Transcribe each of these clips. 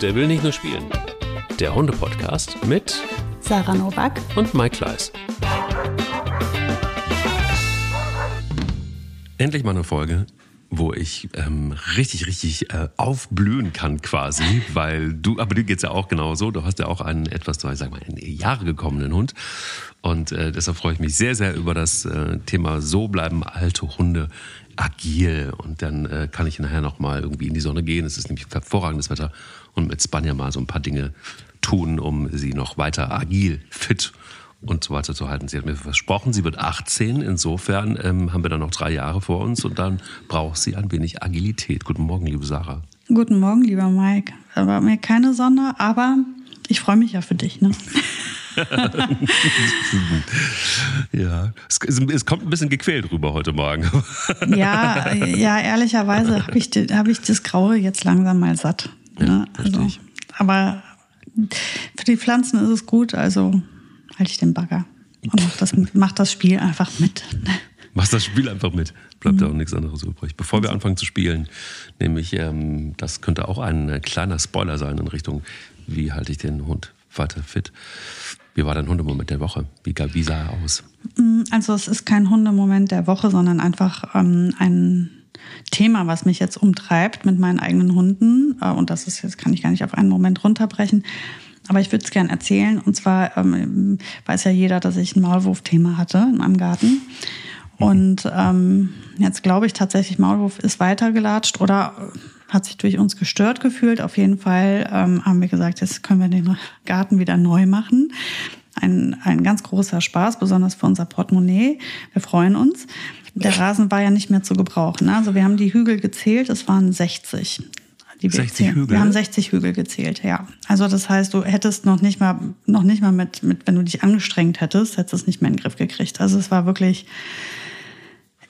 Der will nicht nur spielen. Der Hunde-Podcast mit Sarah Novak und Mike Kleiss. Endlich mal eine Folge, wo ich ähm, richtig, richtig äh, aufblühen kann quasi, weil du, aber dir geht's ja auch genauso. Du hast ja auch einen etwas, ich sag mal, in Jahre gekommenen Hund. Und äh, deshalb freue ich mich sehr, sehr über das äh, Thema So bleiben alte Hunde agil. Und dann äh, kann ich nachher noch mal irgendwie in die Sonne gehen. Es ist nämlich hervorragendes Wetter und mit Spanja mal so ein paar Dinge tun, um sie noch weiter agil, fit und so weiter zu halten. Sie hat mir versprochen, sie wird 18. Insofern ähm, haben wir dann noch drei Jahre vor uns und dann braucht sie ein wenig Agilität. Guten Morgen, liebe Sarah. Guten Morgen, lieber Mike. Da war mir keine Sonne, aber ich freue mich ja für dich. Ne? ja, es, es, kommt ein bisschen gequält rüber heute Morgen. ja, ja, ehrlicherweise habe ich, hab ich das Graue jetzt langsam mal satt. Ne? Ja, also, aber für die Pflanzen ist es gut, also halte ich den Bagger und mach das, mach das Spiel einfach mit. Mach das Spiel einfach mit. Bleibt mhm. ja auch nichts anderes übrig. Bevor wir anfangen zu spielen, nämlich, ähm, das könnte auch ein äh, kleiner Spoiler sein in Richtung, wie halte ich den Hund weiter fit. Wie war dein Hundemoment der Woche? Wie, wie sah er aus? Mm, also es ist kein Hundemoment der Woche, sondern einfach ähm, ein Thema, was mich jetzt umtreibt mit meinen eigenen Hunden. Äh, und das ist jetzt kann ich gar nicht auf einen Moment runterbrechen. Aber ich würde es gerne erzählen. Und zwar ähm, weiß ja jeder, dass ich ein Maulwurf-Thema hatte in meinem Garten. Und ähm, jetzt glaube ich tatsächlich, Maulwurf ist weitergelatscht oder hat sich durch uns gestört gefühlt. Auf jeden Fall ähm, haben wir gesagt, jetzt können wir den Garten wieder neu machen. Ein, ein ganz großer Spaß, besonders für unser Portemonnaie. Wir freuen uns. Der Rasen war ja nicht mehr zu gebrauchen. Ne? Also wir haben die Hügel gezählt, es waren 60 die wir 60 Hügel? Wir haben 60 Hügel gezählt, ja. Also das heißt, du hättest noch nicht mal, noch nicht mal mit, mit, wenn du dich angestrengt hättest, hättest du es nicht mehr in den Griff gekriegt. Also es war wirklich,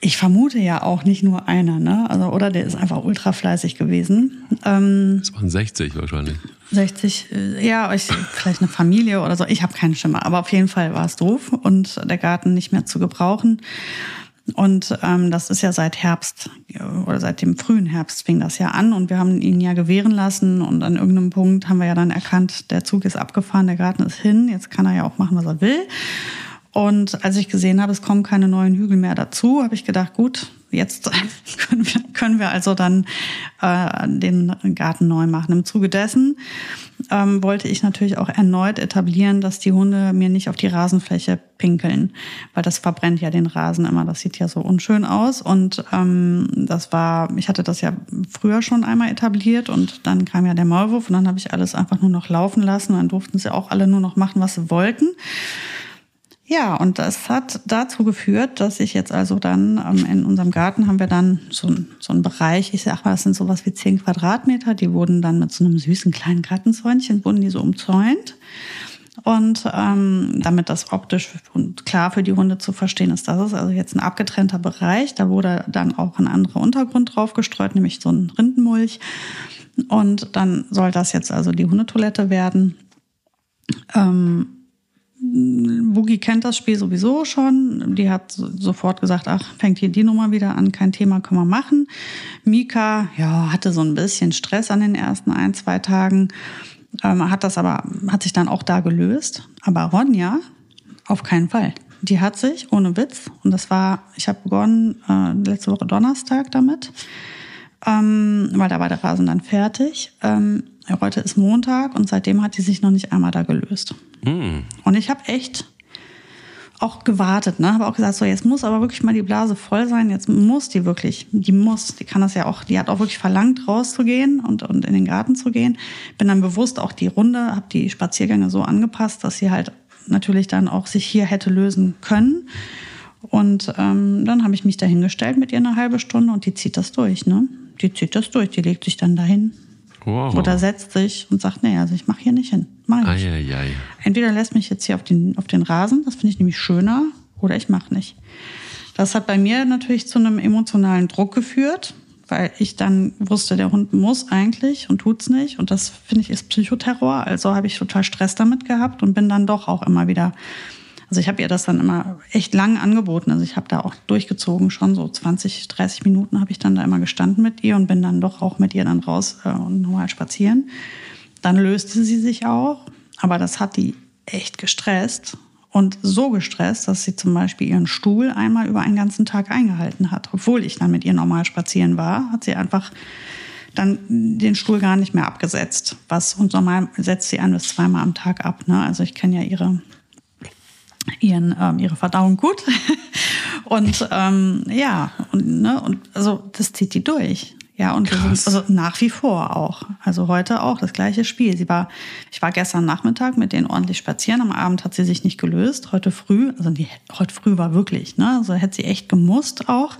ich vermute ja auch nicht nur einer, ne? Also, oder der ist einfach ultra fleißig gewesen. Ähm, das waren 60 wahrscheinlich. 60, äh, ja, ich, vielleicht eine Familie oder so. Ich habe keinen Schimmer, aber auf jeden Fall war es doof und der Garten nicht mehr zu gebrauchen. Und ähm, das ist ja seit Herbst oder seit dem frühen Herbst fing das ja an. Und wir haben ihn ja gewähren lassen. Und an irgendeinem Punkt haben wir ja dann erkannt, der Zug ist abgefahren, der Garten ist hin, jetzt kann er ja auch machen, was er will. Und als ich gesehen habe, es kommen keine neuen Hügel mehr dazu, habe ich gedacht, gut, jetzt können wir, können wir also dann äh, den Garten neu machen. Im Zuge dessen ähm, wollte ich natürlich auch erneut etablieren, dass die Hunde mir nicht auf die Rasenfläche pinkeln, weil das verbrennt ja den Rasen immer. Das sieht ja so unschön aus. Und ähm, das war, ich hatte das ja früher schon einmal etabliert und dann kam ja der Maulwurf und dann habe ich alles einfach nur noch laufen lassen. Dann durften sie auch alle nur noch machen, was sie wollten. Ja, und das hat dazu geführt, dass ich jetzt also dann ähm, in unserem Garten haben wir dann so, so einen Bereich, ich sag mal, das sind sowas wie zehn Quadratmeter, die wurden dann mit so einem süßen kleinen Gartenzäunchen, wurden die so umzäunt. Und ähm, damit das optisch und klar für die Hunde zu verstehen ist, das ist also jetzt ein abgetrennter Bereich. Da wurde dann auch ein anderer Untergrund drauf gestreut, nämlich so ein Rindenmulch. Und dann soll das jetzt also die Hundetoilette werden. Ähm, Boogie kennt das Spiel sowieso schon. Die hat sofort gesagt, ach, fängt hier die Nummer wieder an, kein Thema, können wir machen. Mika, ja, hatte so ein bisschen Stress an den ersten ein, zwei Tagen, ähm, hat das aber, hat sich dann auch da gelöst. Aber Ronja, auf keinen Fall. Die hat sich, ohne Witz, und das war, ich habe begonnen äh, letzte Woche Donnerstag damit, ähm, weil da war der Rasen dann fertig. Ähm, heute ist Montag und seitdem hat die sich noch nicht einmal da gelöst. Mm. Und ich habe echt auch gewartet, ne? Habe auch gesagt, so jetzt muss aber wirklich mal die Blase voll sein. Jetzt muss die wirklich, die muss, die kann das ja auch, die hat auch wirklich verlangt, rauszugehen und, und in den Garten zu gehen. Bin dann bewusst auch die Runde, habe die Spaziergänge so angepasst, dass sie halt natürlich dann auch sich hier hätte lösen können. Und ähm, dann habe ich mich dahingestellt mit ihr eine halbe Stunde und die zieht das durch, ne? Die zieht das durch, die legt sich dann dahin, Wow. Oder setzt sich und sagt, nee, also ich mache hier nicht hin. Mach ich. Ei, ei, ei. Entweder lässt mich jetzt hier auf den, auf den Rasen, das finde ich nämlich schöner, oder ich mache nicht. Das hat bei mir natürlich zu einem emotionalen Druck geführt, weil ich dann wusste, der Hund muss eigentlich und tut's nicht. Und das finde ich ist Psychoterror. Also habe ich total Stress damit gehabt und bin dann doch auch immer wieder also ich habe ihr das dann immer echt lang angeboten. Also ich habe da auch durchgezogen, schon so 20, 30 Minuten habe ich dann da immer gestanden mit ihr und bin dann doch auch mit ihr dann raus äh, und nochmal spazieren. Dann löste sie sich auch, aber das hat die echt gestresst und so gestresst, dass sie zum Beispiel ihren Stuhl einmal über einen ganzen Tag eingehalten hat. Obwohl ich dann mit ihr normal spazieren war, hat sie einfach dann den Stuhl gar nicht mehr abgesetzt. Was und normal setzt sie ein bis zweimal am Tag ab. Ne? Also ich kenne ja ihre ihren, ähm, ihre Verdauung gut. und ähm, ja, und, ne, und also das zieht die durch. Ja, und sind, also nach wie vor auch. Also heute auch das gleiche Spiel. Sie war, ich war gestern Nachmittag mit denen ordentlich spazieren. Am Abend hat sie sich nicht gelöst. Heute früh, also die, heute früh war wirklich, ne? Also hätte sie echt gemusst auch.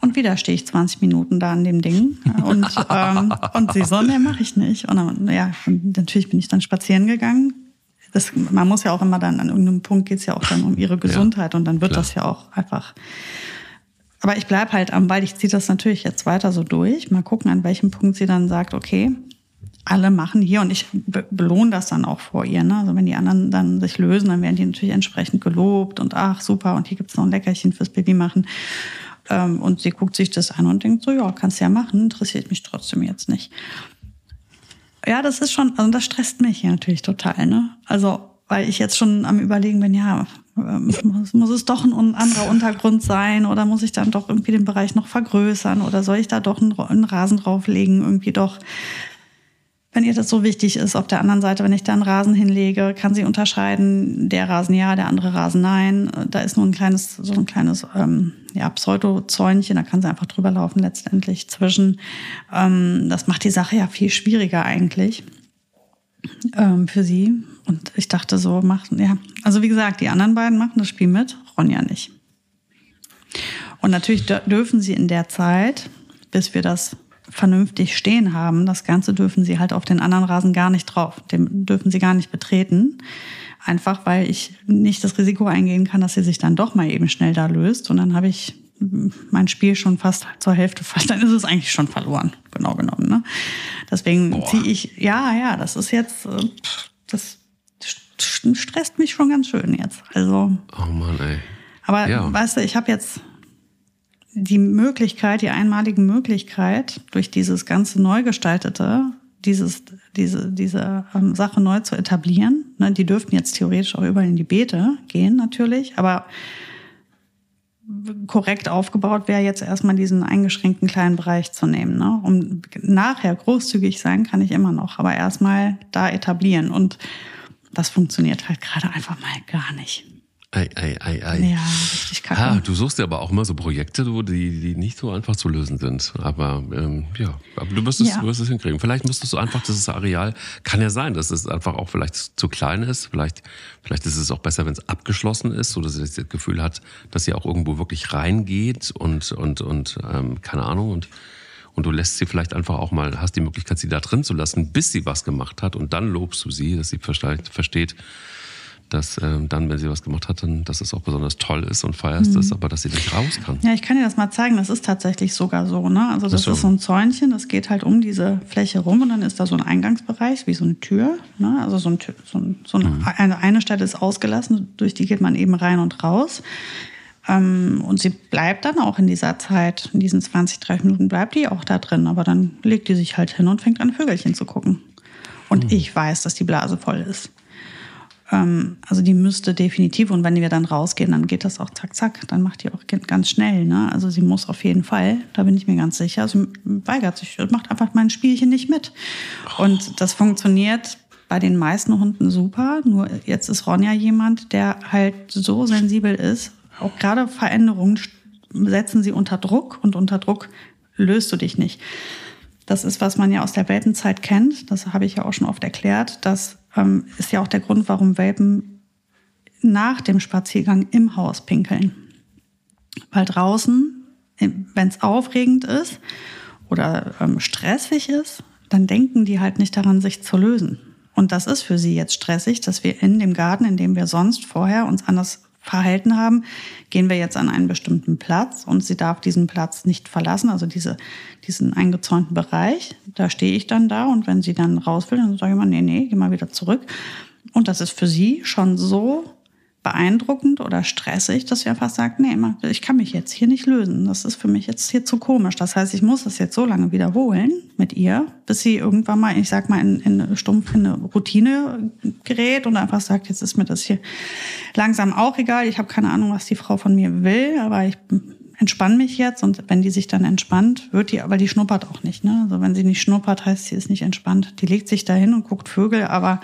Und wieder stehe ich 20 Minuten da an dem Ding. Und, ähm, und sie so, nee, mache ich nicht. Und dann, ja, und natürlich bin ich dann spazieren gegangen. Das, man muss ja auch immer dann, an irgendeinem Punkt geht es ja auch dann um ihre Gesundheit. Ja, und dann wird klar. das ja auch einfach aber ich bleib halt am Ball. Ich ziehe das natürlich jetzt weiter so durch. Mal gucken, an welchem Punkt sie dann sagt, okay, alle machen hier und ich belohne das dann auch vor ihr. Ne? Also wenn die anderen dann sich lösen, dann werden die natürlich entsprechend gelobt und ach super und hier gibt's noch ein Leckerchen fürs Baby machen. Ähm, und sie guckt sich das an und denkt so, ja, kannst ja machen, interessiert mich trotzdem jetzt nicht. Ja, das ist schon, also das stresst mich natürlich total. Ne? Also weil ich jetzt schon am überlegen bin, ja, ähm, muss, muss es doch ein anderer Untergrund sein oder muss ich dann doch irgendwie den Bereich noch vergrößern oder soll ich da doch einen, einen Rasen drauflegen, irgendwie doch wenn ihr das so wichtig ist, auf der anderen Seite, wenn ich da einen Rasen hinlege, kann sie unterscheiden, der Rasen ja, der andere Rasen nein. Da ist nur ein kleines, so ein kleines ähm, ja, Pseudo-Zäunchen, da kann sie einfach drüber laufen letztendlich zwischen. Ähm, das macht die Sache ja viel schwieriger eigentlich ähm, für sie. Und ich dachte so, machen, ja. Also wie gesagt, die anderen beiden machen das Spiel mit, Ronja nicht. Und natürlich dürfen sie in der Zeit, bis wir das vernünftig stehen haben, das Ganze dürfen sie halt auf den anderen Rasen gar nicht drauf. Den dürfen sie gar nicht betreten. Einfach weil ich nicht das Risiko eingehen kann, dass sie sich dann doch mal eben schnell da löst. Und dann habe ich mein Spiel schon fast zur Hälfte fast, dann ist es eigentlich schon verloren, genau genommen. Ne? Deswegen ziehe ich, ja, ja, das ist jetzt, äh, das stresst mich schon ganz schön jetzt. Also. Oh Mann, ey. Aber ja. weißt du, ich habe jetzt die Möglichkeit, die einmalige Möglichkeit, durch dieses ganze Neugestaltete, dieses, diese, diese ähm, Sache neu zu etablieren. Ne, die dürften jetzt theoretisch auch überall in die Beete gehen, natürlich, aber korrekt aufgebaut wäre, jetzt erstmal diesen eingeschränkten kleinen Bereich zu nehmen. Ne? Um nachher großzügig sein kann ich immer noch, aber erstmal da etablieren. Und das funktioniert halt gerade einfach mal gar nicht. Ei, ei, ei, ei. Ja, richtig kacke. Ah, du suchst ja aber auch immer so Projekte, die, die nicht so einfach zu lösen sind. Aber ähm, ja, aber du wirst, es, ja. du wirst es hinkriegen. Vielleicht müsstest du einfach dieses Areal, kann ja sein, dass es einfach auch vielleicht zu klein ist. Vielleicht, vielleicht ist es auch besser, wenn es abgeschlossen ist, so dass sie das Gefühl hat, dass sie auch irgendwo wirklich reingeht und, und, und ähm, keine Ahnung. Und, und du lässt sie vielleicht einfach auch mal, hast die Möglichkeit, sie da drin zu lassen, bis sie was gemacht hat. Und dann lobst du sie, dass sie versteht, dass ähm, dann, wenn sie was gemacht hat, dann, dass es auch besonders toll ist und feierst mhm. es, aber dass sie nicht raus kann. Ja, ich kann dir das mal zeigen. Das ist tatsächlich sogar so. Ne? Also das, das ist so ein Zäunchen, das geht halt um diese Fläche rum und dann ist da so ein Eingangsbereich, wie so eine Tür. Ne? Also so, ein, so, ein, so eine, mhm. eine, eine Stelle ist ausgelassen, durch die geht man eben rein und raus. Ähm, und sie bleibt dann auch in dieser Zeit, in diesen 20, 30 Minuten bleibt die auch da drin, aber dann legt die sich halt hin und fängt an, Vögelchen zu gucken. Und mhm. ich weiß, dass die Blase voll ist. Ähm, also die müsste definitiv, und wenn wir dann rausgehen, dann geht das auch zack, zack. Dann macht die auch ganz schnell. Ne? Also sie muss auf jeden Fall, da bin ich mir ganz sicher. Sie weigert sich, macht einfach mein Spielchen nicht mit. Und das funktioniert bei den meisten Hunden super. Nur jetzt ist Ronja jemand, der halt so sensibel ist. Auch gerade Veränderungen setzen sie unter Druck und unter Druck löst du dich nicht. Das ist, was man ja aus der Weltenzeit kennt. Das habe ich ja auch schon oft erklärt. dass ähm, ist ja auch der Grund, warum Welpen nach dem Spaziergang im Haus pinkeln. Weil draußen, wenn es aufregend ist oder ähm, stressig ist, dann denken die halt nicht daran, sich zu lösen. Und das ist für sie jetzt stressig, dass wir in dem Garten, in dem wir sonst vorher uns anders verhalten haben, gehen wir jetzt an einen bestimmten Platz und sie darf diesen Platz nicht verlassen, also diese, diesen eingezäunten Bereich. Da stehe ich dann da und wenn sie dann raus will, dann sage ich mal, nee, nee, geh mal wieder zurück. Und das ist für sie schon so beeindruckend oder stressig, dass sie einfach sagt, nee, ich kann mich jetzt hier nicht lösen. Das ist für mich jetzt hier zu komisch. Das heißt, ich muss das jetzt so lange wiederholen mit ihr, bis sie irgendwann mal, ich sag mal, in, in stumpf in eine Routine gerät und einfach sagt, jetzt ist mir das hier langsam auch egal. Ich habe keine Ahnung, was die Frau von mir will, aber ich entspanne mich jetzt und wenn die sich dann entspannt, wird die, aber die schnuppert auch nicht. Ne? Also wenn sie nicht schnuppert, heißt sie ist nicht entspannt. Die legt sich da hin und guckt Vögel, aber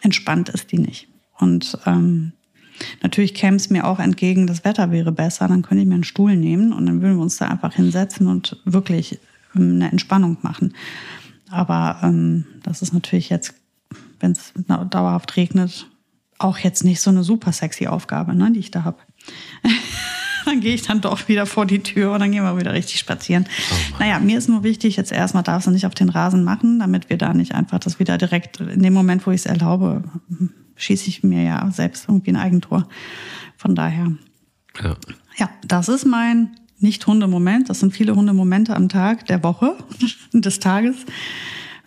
entspannt ist die nicht. Und ähm, Natürlich käme es mir auch entgegen, das Wetter wäre besser, dann könnte ich mir einen Stuhl nehmen und dann würden wir uns da einfach hinsetzen und wirklich ähm, eine Entspannung machen. Aber ähm, das ist natürlich jetzt, wenn es dauerhaft regnet, auch jetzt nicht so eine super sexy Aufgabe, ne, die ich da habe. dann gehe ich dann doch wieder vor die Tür und dann gehen wir wieder richtig spazieren. Oh naja, mir ist nur wichtig, jetzt erstmal darfst du nicht auf den Rasen machen, damit wir da nicht einfach das wieder direkt in dem Moment, wo ich es erlaube, schieße ich mir ja selbst irgendwie ein Eigentor. Von daher. Ja, ja das ist mein Nicht-Hunde-Moment. Das sind viele Hunde-Momente am Tag, der Woche, des Tages.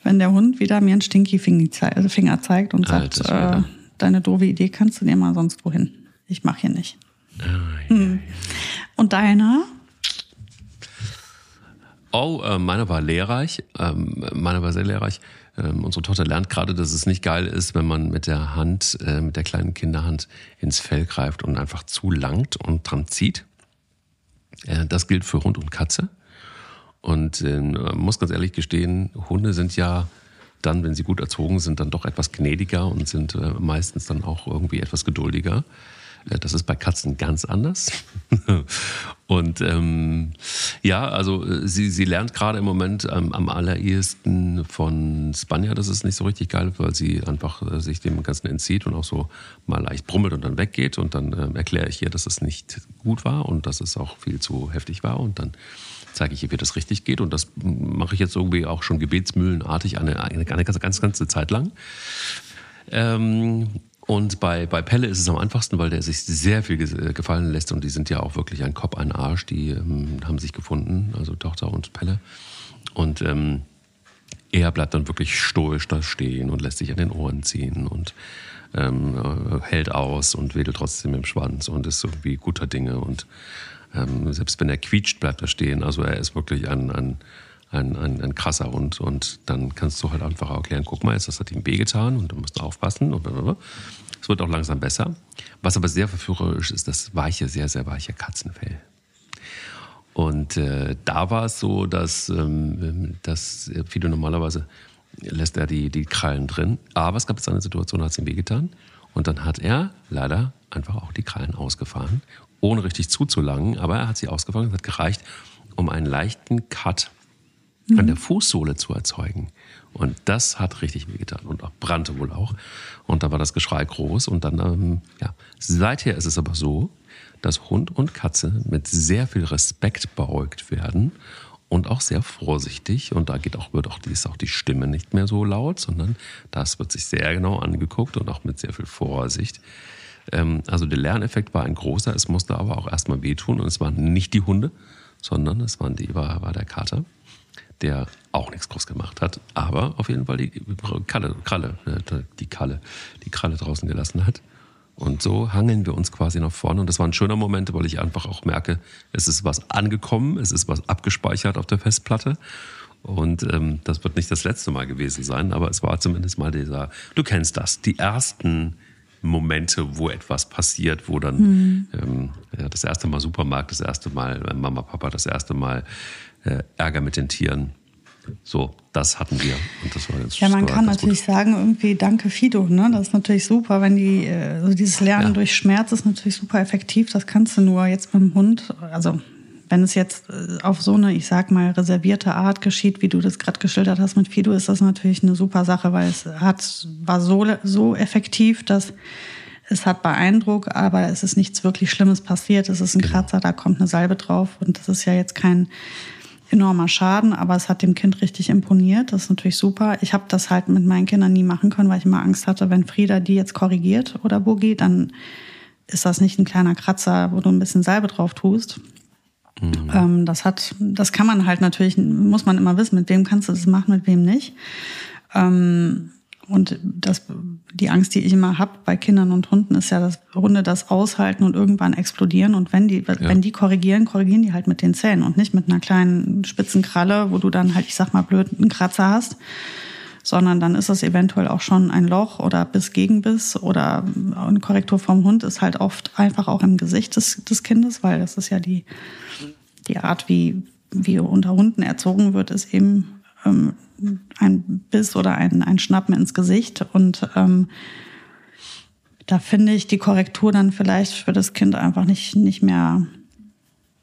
Wenn der Hund wieder mir einen stinky Finger zeigt und sagt, äh, deine doofe Idee kannst du dir mal sonst wohin. Ich mache hier nicht. Ja, hm. Und deiner? Oh, äh, meiner war lehrreich. Ähm, meiner war sehr lehrreich. Ähm, unsere Tochter lernt gerade, dass es nicht geil ist, wenn man mit der Hand, äh, mit der kleinen Kinderhand ins Fell greift und einfach zu langt und dran zieht. Äh, das gilt für Hund und Katze. Und äh, muss ganz ehrlich gestehen, Hunde sind ja dann, wenn sie gut erzogen sind, dann doch etwas gnädiger und sind meistens dann auch irgendwie etwas geduldiger. Das ist bei Katzen ganz anders. und ähm, ja, also äh, sie, sie lernt gerade im Moment ähm, am allerersten von Spanja, das ist nicht so richtig geil, weil sie einfach äh, sich dem Ganzen entzieht und auch so mal leicht brummelt und dann weggeht. Und dann äh, erkläre ich ihr, dass es nicht gut war und dass es auch viel zu heftig war. Und dann zeige ich ihr, wie das richtig geht. Und das mache ich jetzt irgendwie auch schon gebetsmühlenartig eine, eine, eine ganze, ganz ganze Zeit lang. Ähm, und bei, bei Pelle ist es am einfachsten, weil der sich sehr viel gefallen lässt und die sind ja auch wirklich ein Kopf, ein Arsch. Die ähm, haben sich gefunden, also Tochter und Pelle. Und ähm, er bleibt dann wirklich stoisch da stehen und lässt sich an den Ohren ziehen und ähm, äh, hält aus und wedelt trotzdem im Schwanz und ist irgendwie guter Dinge. Und ähm, selbst wenn er quietscht, bleibt er stehen. Also er ist wirklich ein, ein ein, ein, ein krasser Hund. Und dann kannst du halt einfach erklären, guck mal, jetzt das hat ihm wehgetan und du musst aufpassen. Es wird auch langsam besser. Was aber sehr verführerisch ist, das weiche, sehr, sehr weiche Katzenfell. Und äh, da war es so, dass, ähm, dass Fido normalerweise lässt er die, die Krallen drin. Aber es gab jetzt eine Situation, da hat es ihm wehgetan. Und dann hat er leider einfach auch die Krallen ausgefahren, ohne richtig zuzulangen. Aber er hat sie ausgefahren und hat gereicht, um einen leichten Cut mhm. an der Fußsohle zu erzeugen. Und das hat richtig wehgetan und auch brannte wohl auch. Und da war das Geschrei groß. Und dann, ähm, ja, seither ist es aber so, dass Hund und Katze mit sehr viel Respekt beäugt werden und auch sehr vorsichtig. Und da geht auch, wird auch, ist auch die Stimme nicht mehr so laut, sondern das wird sich sehr genau angeguckt und auch mit sehr viel Vorsicht. Ähm, also der Lerneffekt war ein großer. Es musste aber auch erstmal wehtun. Und es waren nicht die Hunde, sondern es waren die, war, war der Kater der auch nichts groß gemacht hat, aber auf jeden Fall die Kalle, Kralle, äh, die Kalle, die Kralle draußen gelassen hat. Und so hangeln wir uns quasi nach vorne. Und das war ein schöner Moment, weil ich einfach auch merke, es ist was angekommen, es ist was abgespeichert auf der Festplatte. Und ähm, das wird nicht das letzte Mal gewesen sein, aber es war zumindest mal dieser, du kennst das, die ersten Momente, wo etwas passiert, wo dann mhm. ähm, ja, das erste Mal Supermarkt, das erste Mal Mama, Papa, das erste Mal äh, Ärger mit den Tieren. So, das hatten wir. Und das war jetzt Ja, man kann natürlich gut. sagen, irgendwie danke Fido. Ne? Das ist natürlich super, wenn die, also dieses Lernen ja. durch Schmerz ist natürlich super effektiv. Das kannst du nur jetzt beim Hund, also wenn es jetzt äh, auf so eine, ich sag mal, reservierte Art geschieht, wie du das gerade geschildert hast mit Fido, ist das natürlich eine super Sache, weil es hat, war so, so effektiv, dass es hat beeindruckt, aber es ist nichts wirklich Schlimmes passiert. Es ist ein genau. Kratzer, da kommt eine Salbe drauf und das ist ja jetzt kein enormer Schaden, aber es hat dem Kind richtig imponiert. Das ist natürlich super. Ich habe das halt mit meinen Kindern nie machen können, weil ich immer Angst hatte, wenn Frieda die jetzt korrigiert oder Boogie, dann ist das nicht ein kleiner Kratzer, wo du ein bisschen Salbe drauf tust. Mhm. Ähm, das hat, das kann man halt natürlich, muss man immer wissen, mit wem kannst du das machen, mit wem nicht. Ähm, und das, die Angst, die ich immer habe bei Kindern und Hunden, ist ja, dass Hunde das aushalten und irgendwann explodieren. Und wenn die, ja. wenn die korrigieren, korrigieren die halt mit den Zähnen und nicht mit einer kleinen spitzen Kralle, wo du dann halt, ich sag mal, blöd einen Kratzer hast, sondern dann ist es eventuell auch schon ein Loch oder Biss gegen Biss oder eine Korrektur vom Hund ist halt oft einfach auch im Gesicht des, des Kindes, weil das ist ja die, die Art, wie, wie unter Hunden erzogen wird, ist eben ähm, ein Biss oder ein, ein Schnappen ins Gesicht. Und ähm, da finde ich die Korrektur dann vielleicht für das Kind einfach nicht, nicht mehr,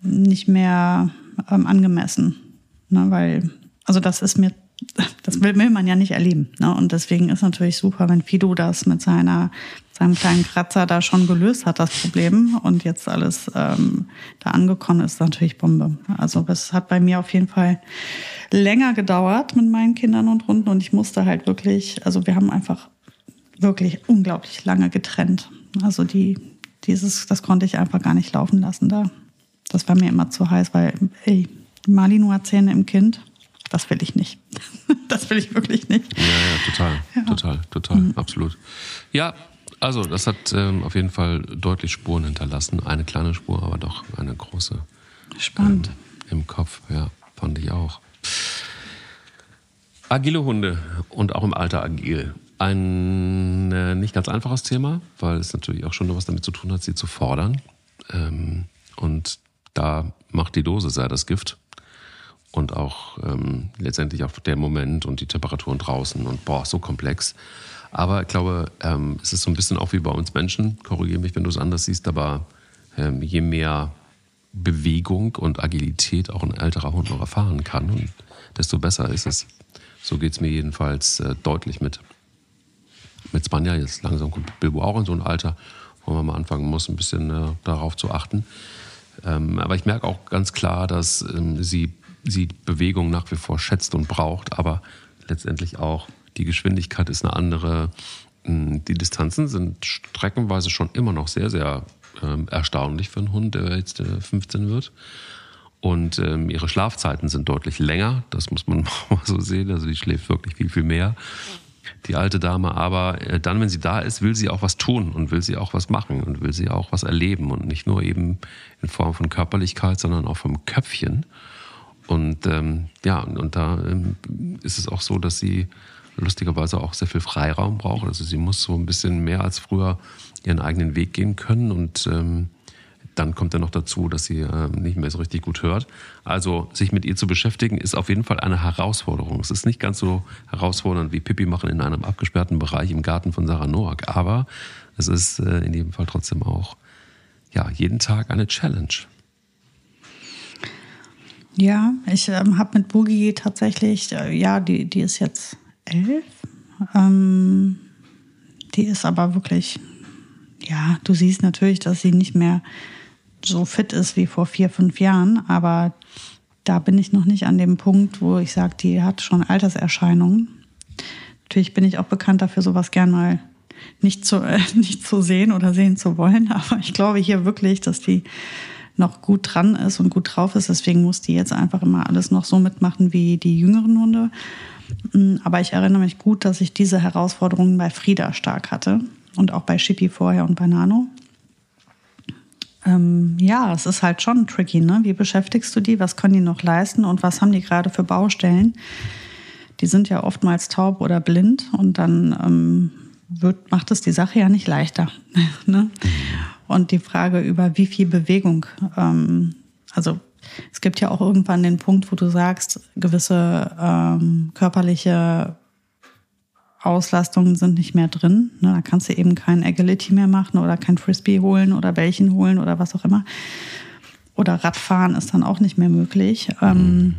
nicht mehr ähm, angemessen. Ne? Weil, also das ist mir, das will, will man ja nicht erleben. Ne? Und deswegen ist natürlich super, wenn Fido das mit seiner, seinem kleinen Kratzer da schon gelöst hat, das Problem, und jetzt alles ähm, da angekommen ist, natürlich Bombe. Also das hat bei mir auf jeden Fall länger gedauert mit meinen Kindern und Hunden und ich musste halt wirklich, also wir haben einfach wirklich unglaublich lange getrennt. Also die, dieses, das konnte ich einfach gar nicht laufen lassen da. Das war mir immer zu heiß, weil, ey, Malinois-Zähne im Kind, das will ich nicht. das will ich wirklich nicht. Ja, ja, total, ja. total, total, mhm. absolut. Ja, also das hat ähm, auf jeden Fall deutlich Spuren hinterlassen. Eine kleine Spur, aber doch eine große. Spannend. Ähm, Im Kopf, ja, fand ich auch. Agile Hunde und auch im Alter agil. Ein äh, nicht ganz einfaches Thema, weil es natürlich auch schon was damit zu tun hat, sie zu fordern. Ähm, und da macht die Dose sei das Gift. Und auch ähm, letztendlich auch der Moment und die Temperaturen draußen und boah, so komplex. Aber ich glaube, ähm, es ist so ein bisschen auch wie bei uns Menschen, korrigiere mich, wenn du es anders siehst, aber ähm, je mehr Bewegung und Agilität auch ein älterer Hund noch erfahren kann, und desto besser ist es. So geht es mir jedenfalls äh, deutlich mit. Mit Spanja jetzt langsam kommt Bilbo auch in so ein Alter, wo man mal anfangen muss, ein bisschen äh, darauf zu achten. Ähm, aber ich merke auch ganz klar, dass ähm, sie, sie Bewegung nach wie vor schätzt und braucht, aber letztendlich auch die Geschwindigkeit ist eine andere. Hm, die Distanzen sind streckenweise schon immer noch sehr, sehr ähm, erstaunlich für einen Hund, der jetzt äh, 15 wird. Und ähm, ihre Schlafzeiten sind deutlich länger, das muss man mal so sehen. Also die schläft wirklich viel, viel mehr, die alte Dame. Aber äh, dann, wenn sie da ist, will sie auch was tun und will sie auch was machen und will sie auch was erleben. Und nicht nur eben in Form von Körperlichkeit, sondern auch vom Köpfchen. Und ähm, ja, und, und da ähm, ist es auch so, dass sie lustigerweise auch sehr viel Freiraum braucht. Also sie muss so ein bisschen mehr als früher ihren eigenen Weg gehen können und ähm, dann kommt ja noch dazu, dass sie äh, nicht mehr so richtig gut hört. Also sich mit ihr zu beschäftigen, ist auf jeden Fall eine Herausforderung. Es ist nicht ganz so herausfordernd wie Pippi machen in einem abgesperrten Bereich im Garten von Sarah Noack, aber es ist äh, in jedem Fall trotzdem auch ja, jeden Tag eine Challenge. Ja, ich ähm, habe mit Boogie tatsächlich, äh, ja, die, die ist jetzt elf. Ähm, die ist aber wirklich, ja, du siehst natürlich, dass sie nicht mehr so fit ist wie vor vier, fünf Jahren, aber da bin ich noch nicht an dem Punkt, wo ich sage, die hat schon Alterserscheinungen. Natürlich bin ich auch bekannt dafür, sowas gern mal nicht zu, äh, nicht zu sehen oder sehen zu wollen, aber ich glaube hier wirklich, dass die noch gut dran ist und gut drauf ist. Deswegen muss die jetzt einfach immer alles noch so mitmachen wie die jüngeren Hunde. Mm, aber ich erinnere mich gut, dass ich diese Herausforderungen bei Frieda stark hatte und auch bei Shippy vorher und bei Nano ähm, ja, es ist halt schon tricky. Ne? Wie beschäftigst du die? Was können die noch leisten? Und was haben die gerade für Baustellen? Die sind ja oftmals taub oder blind und dann ähm, wird, macht es die Sache ja nicht leichter. ne? Und die Frage über wie viel Bewegung, ähm, also es gibt ja auch irgendwann den Punkt, wo du sagst, gewisse ähm, körperliche Auslastungen sind nicht mehr drin. Ne, da kannst du eben kein Agility mehr machen oder kein Frisbee holen oder Bällchen holen oder was auch immer. Oder Radfahren ist dann auch nicht mehr möglich. Ähm,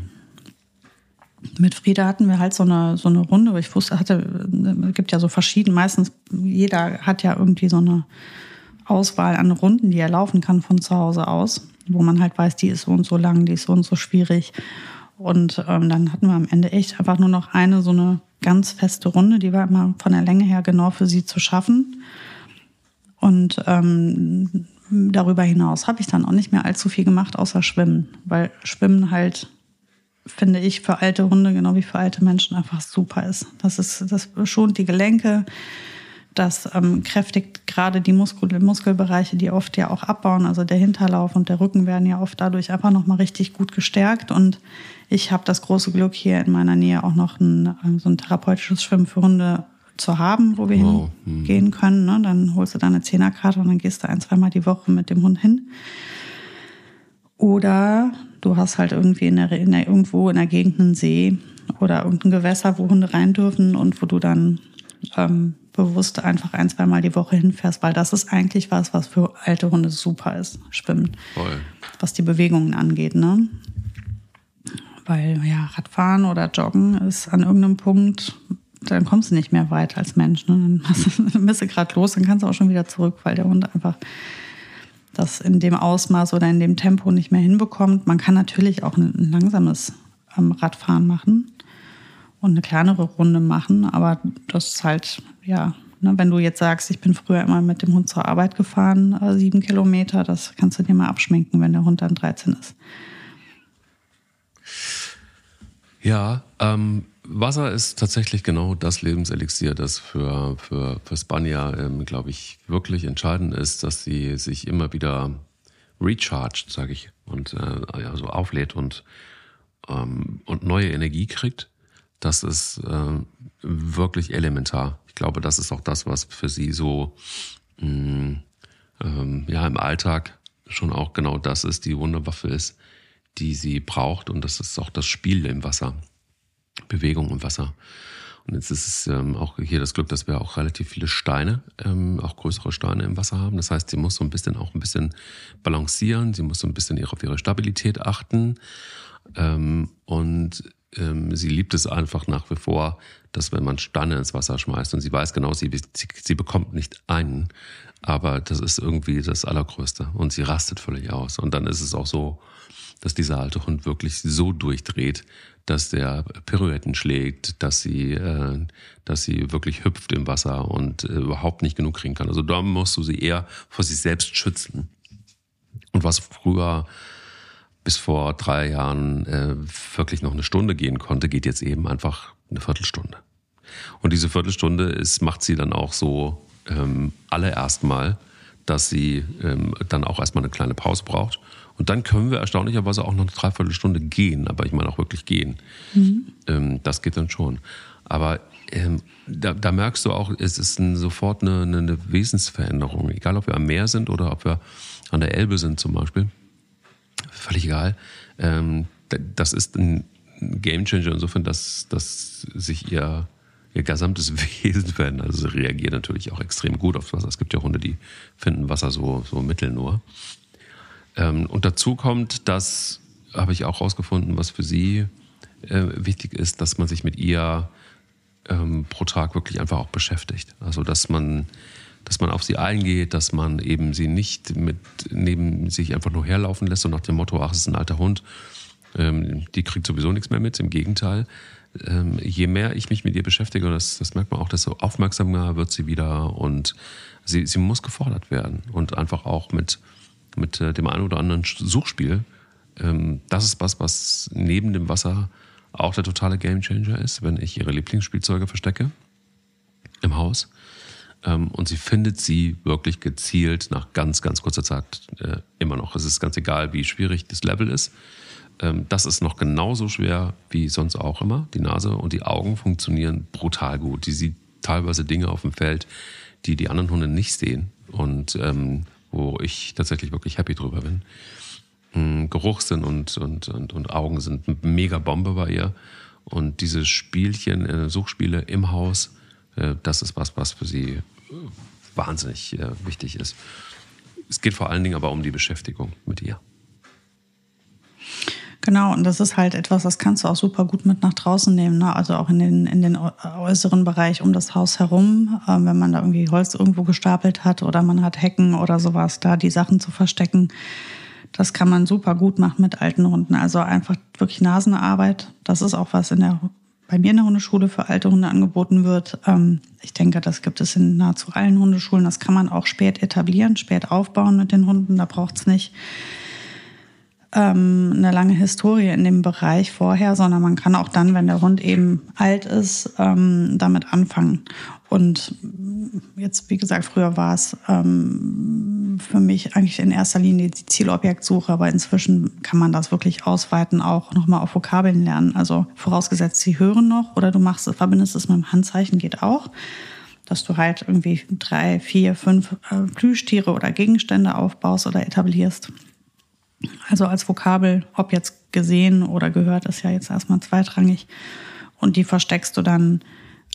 mit Frieda hatten wir halt so eine, so eine Runde. Ich wusste, hatte, es gibt ja so verschiedene, meistens jeder hat ja irgendwie so eine Auswahl an Runden, die er laufen kann von zu Hause aus, wo man halt weiß, die ist so und so lang, die ist so und so schwierig. Und ähm, dann hatten wir am Ende echt einfach nur noch eine so eine ganz feste Runde, die war immer von der Länge her genau für sie zu schaffen. Und ähm, darüber hinaus habe ich dann auch nicht mehr allzu viel gemacht, außer Schwimmen, weil Schwimmen halt finde ich, für alte Hunde, genau wie für alte Menschen, einfach super ist. Das ist, das schont die Gelenke, das ähm, kräftigt gerade die Muskel Muskelbereiche, die oft ja auch abbauen. Also der Hinterlauf und der Rücken werden ja oft dadurch einfach nochmal richtig gut gestärkt. Und ich habe das große Glück, hier in meiner Nähe auch noch ein, ähm, so ein therapeutisches Schwimmen für Hunde zu haben, wo wir wow. hingehen können. Ne? Dann holst du deine Zehnerkarte und dann gehst du ein, zweimal die Woche mit dem Hund hin. Oder du hast halt irgendwie in der, in der, irgendwo in der Gegend einen See oder irgendein Gewässer, wo Hunde rein dürfen und wo du dann ähm, bewusst einfach ein, zweimal die Woche hinfährst, weil das ist eigentlich was, was für alte Hunde super ist, Schwimmen. Voll. Was die Bewegungen angeht, ne? Weil ja, Radfahren oder Joggen ist an irgendeinem Punkt, dann kommst du nicht mehr weit als Mensch. Ne? Dann bist du gerade los, dann kannst du auch schon wieder zurück, weil der Hund einfach das in dem Ausmaß oder in dem Tempo nicht mehr hinbekommt. Man kann natürlich auch ein, langsames ähm, Radfahren machen und eine kleinere Runde machen, aber das ist halt, ja, ne, wenn du jetzt sagst, ich bin früher immer mit dem Hund zur Arbeit gefahren, äh, sieben Kilometer, das kannst du dir mal abschminken, wenn der Hund dann 13 ist. Ja, ähm, Wasser ist tatsächlich genau das Lebenselixier, das für, für, für Spanier, ähm, glaube ich, wirklich entscheidend ist, dass sie sich immer wieder recharged, sage ich, und äh, ja, so auflädt und, ähm, und neue Energie kriegt. Das ist äh, wirklich elementar. Ich glaube, das ist auch das, was für sie so mh, mm, ähm, ja im Alltag schon auch genau das ist, die Wunderwaffe ist, die sie braucht. Und das ist auch das Spiel im Wasser. Bewegung im Wasser. Und jetzt ist es ähm, auch hier das Glück, dass wir auch relativ viele Steine, ähm, auch größere Steine im Wasser haben. Das heißt, sie muss so ein bisschen auch ein bisschen balancieren, sie muss so ein bisschen auf ihre Stabilität achten. Ähm, und ähm, sie liebt es einfach nach wie vor, dass wenn man Steine ins Wasser schmeißt und sie weiß genau, sie, sie, sie bekommt nicht einen, aber das ist irgendwie das Allergrößte und sie rastet völlig aus. Und dann ist es auch so, dass dieser alte Hund wirklich so durchdreht, dass der Pirouetten schlägt, dass sie, äh, dass sie wirklich hüpft im Wasser und äh, überhaupt nicht genug kriegen kann. Also da musst du sie eher vor sich selbst schützen. Und was früher bis vor drei Jahren äh, wirklich noch eine Stunde gehen konnte, geht jetzt eben einfach eine Viertelstunde. Und diese Viertelstunde ist, macht sie dann auch so ähm, alle erstmal, dass sie ähm, dann auch erstmal eine kleine Pause braucht und dann können wir erstaunlicherweise auch noch eine Dreiviertelstunde gehen, aber ich meine auch wirklich gehen. Mhm. Ähm, das geht dann schon. Aber ähm, da, da, merkst du auch, es ist ein, sofort eine, eine, Wesensveränderung. Egal, ob wir am Meer sind oder ob wir an der Elbe sind zum Beispiel. Völlig egal. Ähm, das ist ein Gamechanger insofern, dass, dass sich ihr, ihr gesamtes Wesen verändert. Also sie reagieren natürlich auch extrem gut aufs Wasser. Es gibt ja Hunde, die finden Wasser so, so mittel nur. Ähm, und dazu kommt, dass habe ich auch herausgefunden, was für sie äh, wichtig ist, dass man sich mit ihr ähm, pro Tag wirklich einfach auch beschäftigt. Also dass man, dass man auf sie eingeht, dass man eben sie nicht mit neben sich einfach nur herlaufen lässt und nach dem Motto, ach, es ist ein alter Hund, ähm, die kriegt sowieso nichts mehr mit. Im Gegenteil, ähm, je mehr ich mich mit ihr beschäftige, und das, das merkt man auch, desto aufmerksamer wird sie wieder und sie, sie muss gefordert werden und einfach auch mit mit äh, dem einen oder anderen Suchspiel. Ähm, das ist was, was neben dem Wasser auch der totale Gamechanger ist, wenn ich ihre Lieblingsspielzeuge verstecke im Haus. Ähm, und sie findet sie wirklich gezielt nach ganz, ganz kurzer Zeit äh, immer noch. Es ist ganz egal, wie schwierig das Level ist. Ähm, das ist noch genauso schwer wie sonst auch immer. Die Nase und die Augen funktionieren brutal gut. Die sieht teilweise Dinge auf dem Feld, die die anderen Hunde nicht sehen. Und ähm, wo ich tatsächlich wirklich happy drüber bin. Mm, Geruchssinn und, und, und, und Augen sind eine mega Bombe bei ihr. Und diese Spielchen, äh, Suchspiele im Haus, äh, das ist was, was für sie äh, wahnsinnig wichtig ist. Es geht vor allen Dingen aber um die Beschäftigung mit ihr. Genau, und das ist halt etwas, das kannst du auch super gut mit nach draußen nehmen. Ne? Also auch in den, in den äußeren Bereich um das Haus herum, äh, wenn man da irgendwie Holz irgendwo gestapelt hat oder man hat Hecken oder sowas, da die Sachen zu verstecken. Das kann man super gut machen mit alten Hunden. Also einfach wirklich Nasenarbeit. Das ist auch was in der, bei mir in der Hundeschule für alte Hunde angeboten wird. Ähm, ich denke, das gibt es in nahezu allen Hundeschulen. Das kann man auch spät etablieren, spät aufbauen mit den Hunden. Da braucht es nicht ähm, eine lange Historie in dem Bereich vorher, sondern man kann auch dann, wenn der Hund eben alt ist, ähm, damit anfangen. Und jetzt, wie gesagt, früher war es ähm, für mich eigentlich in erster Linie die Zielobjektsuche, aber inzwischen kann man das wirklich ausweiten, auch nochmal auf Vokabeln lernen. Also vorausgesetzt, sie hören noch oder du machst, verbindest es mit dem Handzeichen, geht auch dass du halt irgendwie drei, vier, fünf äh, Plüschtiere oder Gegenstände aufbaust oder etablierst. Also als Vokabel, ob jetzt gesehen oder gehört, ist ja jetzt erstmal zweitrangig. Und die versteckst du dann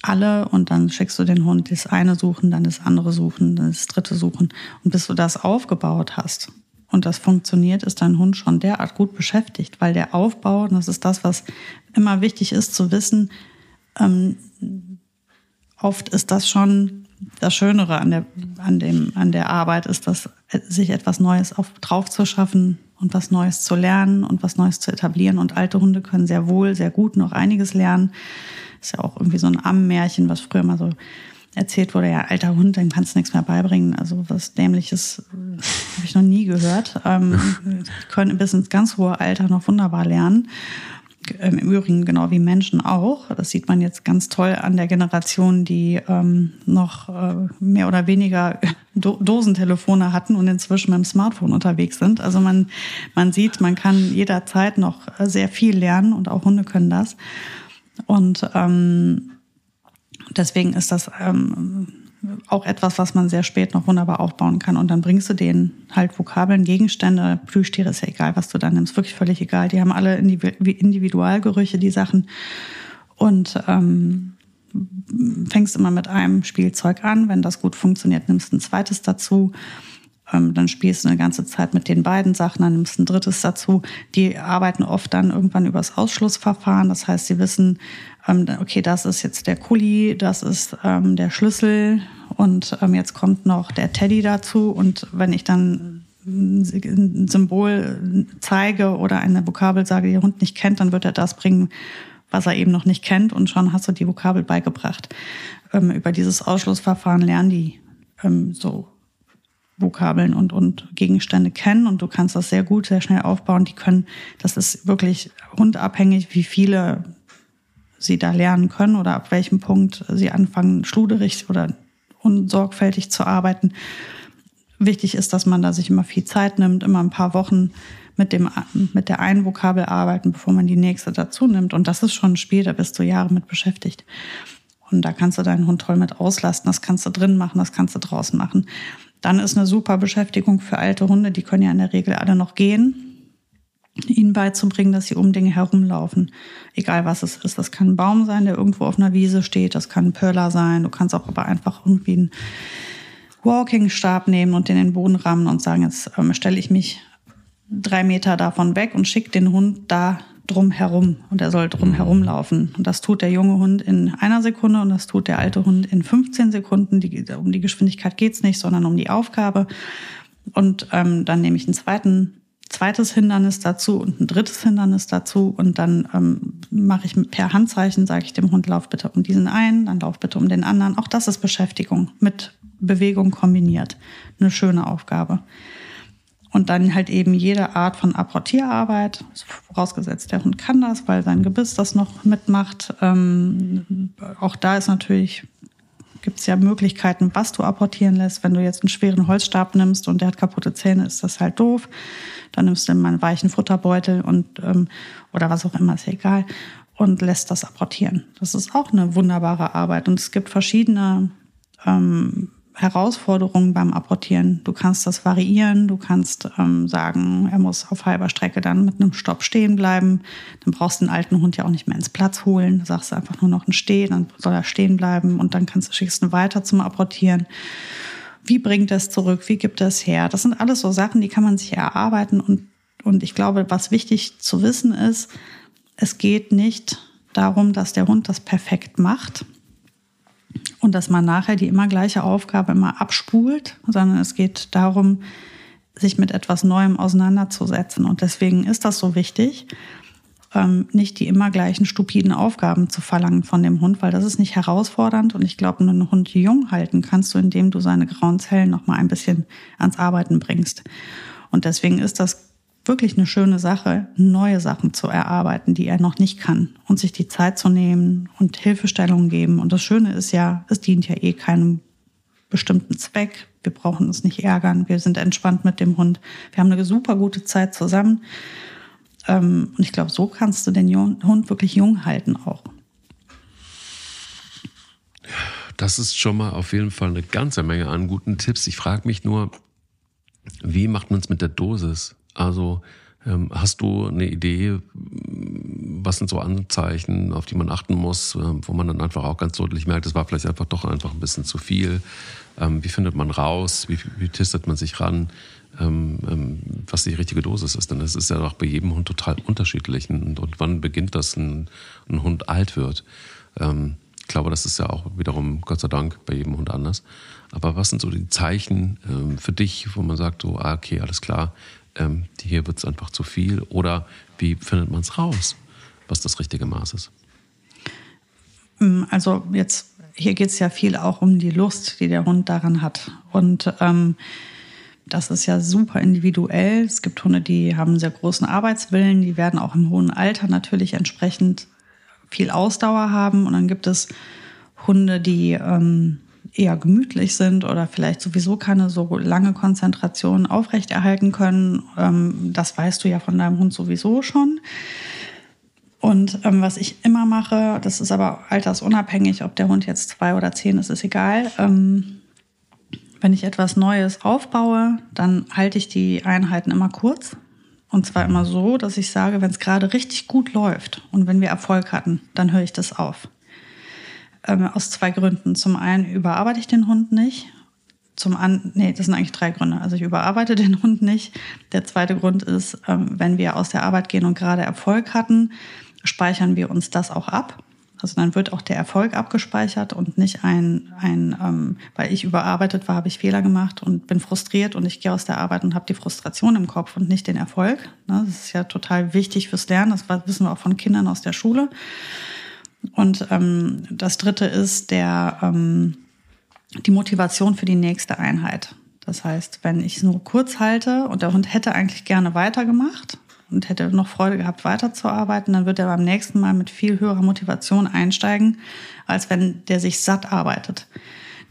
alle und dann schickst du den Hund das eine suchen, dann das andere suchen, dann das dritte suchen. Und bis du das aufgebaut hast und das funktioniert, ist dein Hund schon derart gut beschäftigt, weil der Aufbau, und das ist das, was immer wichtig ist zu wissen, ähm, oft ist das schon das Schönere an der, an dem, an der Arbeit, ist das, sich etwas Neues auf, drauf zu schaffen und was Neues zu lernen und was Neues zu etablieren. Und alte Hunde können sehr wohl, sehr gut noch einiges lernen. Ist ja auch irgendwie so ein Ammenmärchen, was früher mal so erzählt wurde, ja, alter Hund, dann kannst du nichts mehr beibringen. Also was Dämliches äh, habe ich noch nie gehört. Ähm, können bis ins ganz hohe Alter noch wunderbar lernen. Im Übrigen genau wie Menschen auch. Das sieht man jetzt ganz toll an der Generation, die ähm, noch äh, mehr oder weniger Do Dosentelefone hatten und inzwischen mit dem Smartphone unterwegs sind. Also man, man sieht, man kann jederzeit noch sehr viel lernen und auch Hunde können das. Und ähm, deswegen ist das ähm, auch etwas, was man sehr spät noch wunderbar aufbauen kann. Und dann bringst du denen halt Vokabeln, Gegenstände, Plüschtiere, ist ja egal, was du da nimmst, wirklich völlig egal. Die haben alle Individualgerüche, die Sachen. Und ähm, fängst immer mit einem Spielzeug an. Wenn das gut funktioniert, nimmst ein zweites dazu. Ähm, dann spielst du eine ganze Zeit mit den beiden Sachen, dann nimmst du ein drittes dazu. Die arbeiten oft dann irgendwann übers Ausschlussverfahren. Das heißt, sie wissen, okay, das ist jetzt der Kuli, das ist ähm, der Schlüssel und ähm, jetzt kommt noch der Teddy dazu. Und wenn ich dann ein Symbol zeige oder eine Vokabel sage, die der Hund nicht kennt, dann wird er das bringen, was er eben noch nicht kennt und schon hast du die Vokabel beigebracht. Ähm, über dieses Ausschlussverfahren lernen die ähm, so Vokabeln und, und Gegenstände kennen und du kannst das sehr gut, sehr schnell aufbauen. Die können, das ist wirklich hundabhängig, wie viele sie da lernen können oder ab welchem Punkt sie anfangen, schluderig oder unsorgfältig zu arbeiten. Wichtig ist, dass man da sich immer viel Zeit nimmt, immer ein paar Wochen mit, dem, mit der einen Vokabel arbeiten, bevor man die nächste dazu nimmt. Und das ist schon ein Spiel, da bist du Jahre mit beschäftigt. Und da kannst du deinen Hund toll mit auslasten. Das kannst du drin machen, das kannst du draußen machen. Dann ist eine super Beschäftigung für alte Hunde, die können ja in der Regel alle noch gehen ihnen beizubringen, dass sie um Dinge herumlaufen. Egal was es ist. Das kann ein Baum sein, der irgendwo auf einer Wiese steht. Das kann ein Pöller sein. Du kannst auch aber einfach irgendwie einen Walking-Stab nehmen und den in den Boden rammen und sagen, jetzt ähm, stelle ich mich drei Meter davon weg und schicke den Hund da drum herum und er soll drum herum laufen. Und das tut der junge Hund in einer Sekunde und das tut der alte Hund in 15 Sekunden. Die, um die Geschwindigkeit geht's nicht, sondern um die Aufgabe. Und ähm, dann nehme ich einen zweiten zweites Hindernis dazu und ein drittes Hindernis dazu und dann ähm, mache ich per Handzeichen, sage ich dem Hund, lauf bitte um diesen einen, dann lauf bitte um den anderen. Auch das ist Beschäftigung mit Bewegung kombiniert. Eine schöne Aufgabe. Und dann halt eben jede Art von Apportierarbeit, vorausgesetzt der Hund kann das, weil sein Gebiss das noch mitmacht. Ähm, auch da ist natürlich gibt es ja Möglichkeiten, was du apportieren lässt. Wenn du jetzt einen schweren Holzstab nimmst und der hat kaputte Zähne, ist das halt doof. Dann nimmst du mal einen weichen Futterbeutel und ähm, oder was auch immer, ist ja egal, und lässt das apportieren. Das ist auch eine wunderbare Arbeit. Und es gibt verschiedene ähm, Herausforderungen beim Apportieren. Du kannst das variieren, du kannst ähm, sagen, er muss auf halber Strecke dann mit einem Stopp stehen bleiben. Dann brauchst du den alten Hund ja auch nicht mehr ins Platz holen. Du sagst einfach nur noch ein Stehen, dann soll er stehen bleiben und dann kannst du schickst ihn weiter zum Apportieren. Wie bringt es zurück? Wie gibt es her? Das sind alles so Sachen, die kann man sich erarbeiten und, und ich glaube, was wichtig zu wissen ist, es geht nicht darum, dass der Hund das perfekt macht, und dass man nachher die immer gleiche Aufgabe immer abspult, sondern es geht darum, sich mit etwas Neuem auseinanderzusetzen. Und deswegen ist das so wichtig, ähm, nicht die immer gleichen stupiden Aufgaben zu verlangen von dem Hund, weil das ist nicht herausfordernd. Und ich glaube, einen Hund jung halten kannst du, indem du seine grauen Zellen noch mal ein bisschen ans Arbeiten bringst. Und deswegen ist das wirklich eine schöne Sache, neue Sachen zu erarbeiten, die er noch nicht kann und sich die Zeit zu nehmen und Hilfestellungen geben. Und das Schöne ist ja, es dient ja eh keinem bestimmten Zweck. Wir brauchen uns nicht ärgern. Wir sind entspannt mit dem Hund. Wir haben eine super gute Zeit zusammen. Ähm, und ich glaube, so kannst du den Hund wirklich jung halten auch. Das ist schon mal auf jeden Fall eine ganze Menge an guten Tipps. Ich frage mich nur, wie macht man es mit der Dosis? Also ähm, hast du eine Idee, was sind so Anzeichen, auf die man achten muss, ähm, wo man dann einfach auch ganz deutlich merkt, es war vielleicht einfach doch einfach ein bisschen zu viel. Ähm, wie findet man raus? Wie, wie testet man sich ran? Ähm, ähm, was die richtige Dosis ist. Denn es ist ja auch bei jedem Hund total unterschiedlich. Und, und wann beginnt das, ein, ein Hund alt wird? Ähm, ich glaube, das ist ja auch wiederum, Gott sei Dank, bei jedem Hund anders. Aber was sind so die Zeichen ähm, für dich, wo man sagt, so, ah, okay, alles klar, ähm, hier wird es einfach zu viel? Oder wie findet man es raus, was das richtige Maß ist? Mm, also jetzt, hier geht es ja viel auch um die Lust, die der Hund daran hat. Und ähm, das ist ja super individuell. Es gibt Hunde, die haben sehr großen Arbeitswillen, die werden auch im hohen Alter natürlich entsprechend viel Ausdauer haben. Und dann gibt es Hunde, die ähm, eher gemütlich sind oder vielleicht sowieso keine so lange Konzentration aufrechterhalten können. Ähm, das weißt du ja von deinem Hund sowieso schon. Und ähm, was ich immer mache, das ist aber altersunabhängig, ob der Hund jetzt zwei oder zehn ist, ist egal. Ähm, wenn ich etwas Neues aufbaue, dann halte ich die Einheiten immer kurz. Und zwar immer so, dass ich sage, wenn es gerade richtig gut läuft und wenn wir Erfolg hatten, dann höre ich das auf. Ähm, aus zwei Gründen. Zum einen überarbeite ich den Hund nicht. Zum anderen, nee, das sind eigentlich drei Gründe. Also ich überarbeite den Hund nicht. Der zweite Grund ist, ähm, wenn wir aus der Arbeit gehen und gerade Erfolg hatten, speichern wir uns das auch ab. Also dann wird auch der Erfolg abgespeichert und nicht ein, ein ähm, weil ich überarbeitet war, habe ich Fehler gemacht und bin frustriert und ich gehe aus der Arbeit und habe die Frustration im Kopf und nicht den Erfolg. Ne, das ist ja total wichtig fürs Lernen. Das wissen wir auch von Kindern aus der Schule. Und ähm, das dritte ist der, ähm, die Motivation für die nächste Einheit. Das heißt, wenn ich es nur kurz halte und der Hund hätte eigentlich gerne weitergemacht und hätte noch Freude gehabt, weiterzuarbeiten, dann wird er beim nächsten Mal mit viel höherer Motivation einsteigen, als wenn der sich satt arbeitet.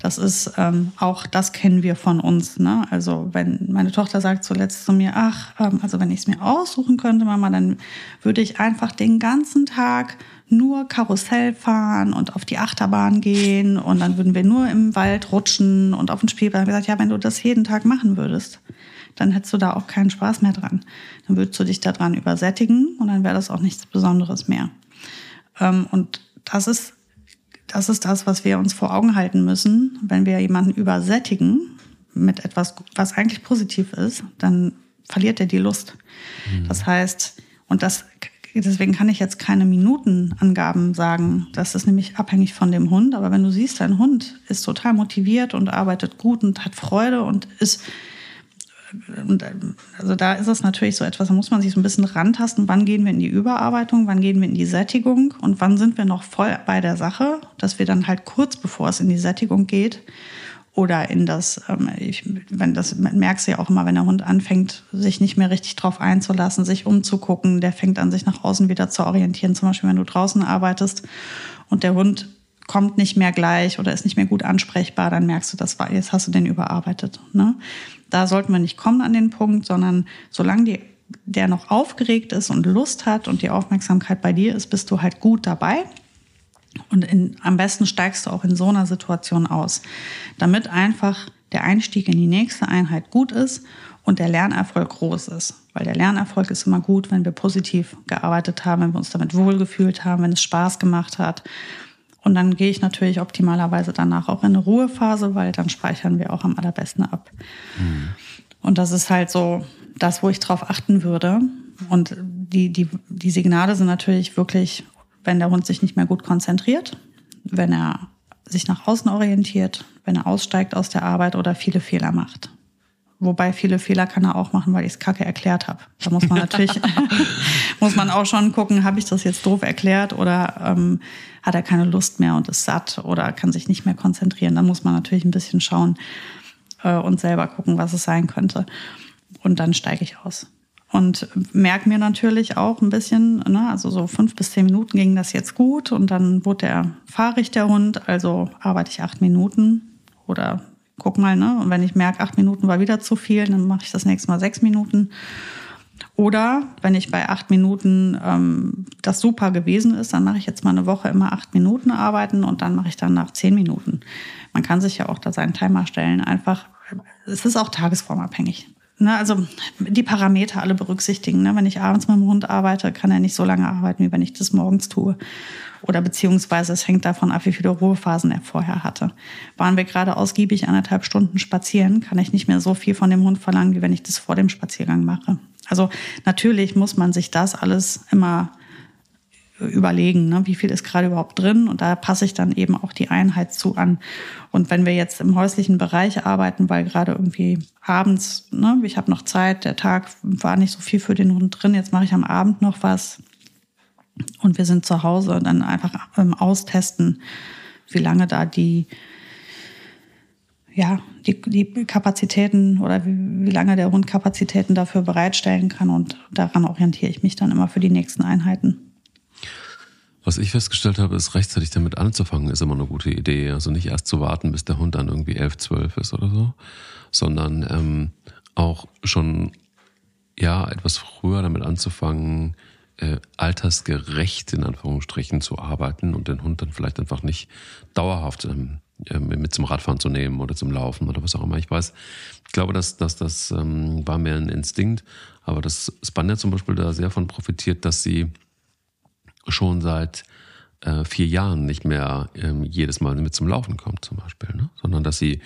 Das ist ähm, auch, das kennen wir von uns. Ne? Also wenn meine Tochter sagt zuletzt zu mir, ach, ähm, also wenn ich es mir aussuchen könnte, Mama, dann würde ich einfach den ganzen Tag nur Karussell fahren und auf die Achterbahn gehen und dann würden wir nur im Wald rutschen und auf den Spielplatz. Ich gesagt, ja, wenn du das jeden Tag machen würdest, dann hättest du da auch keinen Spaß mehr dran. Dann würdest du dich daran übersättigen und dann wäre das auch nichts Besonderes mehr. Ähm, und das ist, das ist das, was wir uns vor Augen halten müssen. Wenn wir jemanden übersättigen mit etwas, was eigentlich positiv ist, dann verliert er die Lust. Mhm. Das heißt, und das deswegen kann ich jetzt keine Minutenangaben sagen. Das ist nämlich abhängig von dem Hund. Aber wenn du siehst, dein Hund ist total motiviert und arbeitet gut und hat Freude und ist und also da ist es natürlich so etwas, da muss man sich so ein bisschen rantasten, wann gehen wir in die Überarbeitung, wann gehen wir in die Sättigung und wann sind wir noch voll bei der Sache, dass wir dann halt kurz bevor es in die Sättigung geht, oder in das, ähm, ich, wenn das merkst du ja auch immer, wenn der Hund anfängt, sich nicht mehr richtig drauf einzulassen, sich umzugucken, der fängt an, sich nach außen wieder zu orientieren. Zum Beispiel, wenn du draußen arbeitest und der Hund kommt nicht mehr gleich oder ist nicht mehr gut ansprechbar, dann merkst du, das war, jetzt hast du den überarbeitet. Ne? Da sollten wir nicht kommen an den Punkt, sondern solange die, der noch aufgeregt ist und Lust hat und die Aufmerksamkeit bei dir ist, bist du halt gut dabei. Und in, am besten steigst du auch in so einer Situation aus, damit einfach der Einstieg in die nächste Einheit gut ist und der Lernerfolg groß ist. Weil der Lernerfolg ist immer gut, wenn wir positiv gearbeitet haben, wenn wir uns damit wohlgefühlt haben, wenn es Spaß gemacht hat. Und dann gehe ich natürlich optimalerweise danach auch in eine Ruhephase, weil dann speichern wir auch am allerbesten ab. Mhm. Und das ist halt so das, wo ich drauf achten würde. Und die, die, die Signale sind natürlich wirklich wenn der Hund sich nicht mehr gut konzentriert, wenn er sich nach außen orientiert, wenn er aussteigt aus der Arbeit oder viele Fehler macht. Wobei viele Fehler kann er auch machen, weil ich es kacke erklärt habe. Da muss man natürlich, muss man auch schon gucken, habe ich das jetzt doof erklärt oder ähm, hat er keine Lust mehr und ist satt oder kann sich nicht mehr konzentrieren. Dann muss man natürlich ein bisschen schauen äh, und selber gucken, was es sein könnte. Und dann steige ich aus. und merke mir natürlich auch ein bisschen, ne, also so fünf bis zehn Minuten ging das jetzt gut und dann wurde der fahrig der Hund, also arbeite ich acht Minuten oder guck mal, ne, und wenn ich merke, acht Minuten war wieder zu viel, dann mache ich das nächste Mal sechs Minuten. Oder wenn ich bei acht Minuten ähm, das super gewesen ist, dann mache ich jetzt mal eine Woche immer acht Minuten arbeiten und dann mache ich dann nach zehn Minuten. Man kann sich ja auch da seinen Timer stellen. Einfach, es ist auch tagesformabhängig. Ne, also die Parameter alle berücksichtigen. Ne? Wenn ich abends mit dem Hund arbeite, kann er nicht so lange arbeiten, wie wenn ich das morgens tue. Oder beziehungsweise es hängt davon ab, wie viele Ruhephasen er vorher hatte. Waren wir gerade ausgiebig anderthalb Stunden spazieren, kann ich nicht mehr so viel von dem Hund verlangen, wie wenn ich das vor dem Spaziergang mache. Also natürlich muss man sich das alles immer überlegen, ne? wie viel ist gerade überhaupt drin und da passe ich dann eben auch die Einheit zu an. Und wenn wir jetzt im häuslichen Bereich arbeiten, weil gerade irgendwie abends, ne, ich habe noch Zeit, der Tag war nicht so viel für den Hund drin, jetzt mache ich am Abend noch was und wir sind zu Hause, dann einfach ähm, austesten, wie lange da die ja, die, die Kapazitäten oder wie, wie lange der Hund Kapazitäten dafür bereitstellen kann. Und daran orientiere ich mich dann immer für die nächsten Einheiten. Was ich festgestellt habe, ist rechtzeitig damit anzufangen, ist immer eine gute Idee. Also nicht erst zu warten, bis der Hund dann irgendwie elf, zwölf ist oder so, sondern ähm, auch schon ja etwas früher damit anzufangen, äh, altersgerecht in Anführungsstrichen zu arbeiten und den Hund dann vielleicht einfach nicht dauerhaft ähm, äh, mit zum Radfahren zu nehmen oder zum Laufen oder was auch immer. Ich weiß, ich glaube, dass, dass das ähm, war mehr ein Instinkt, aber dass Spanier zum Beispiel da sehr von profitiert, dass sie schon seit äh, vier Jahren nicht mehr ähm, jedes Mal mit zum Laufen kommt, zum Beispiel, ne? sondern dass sie,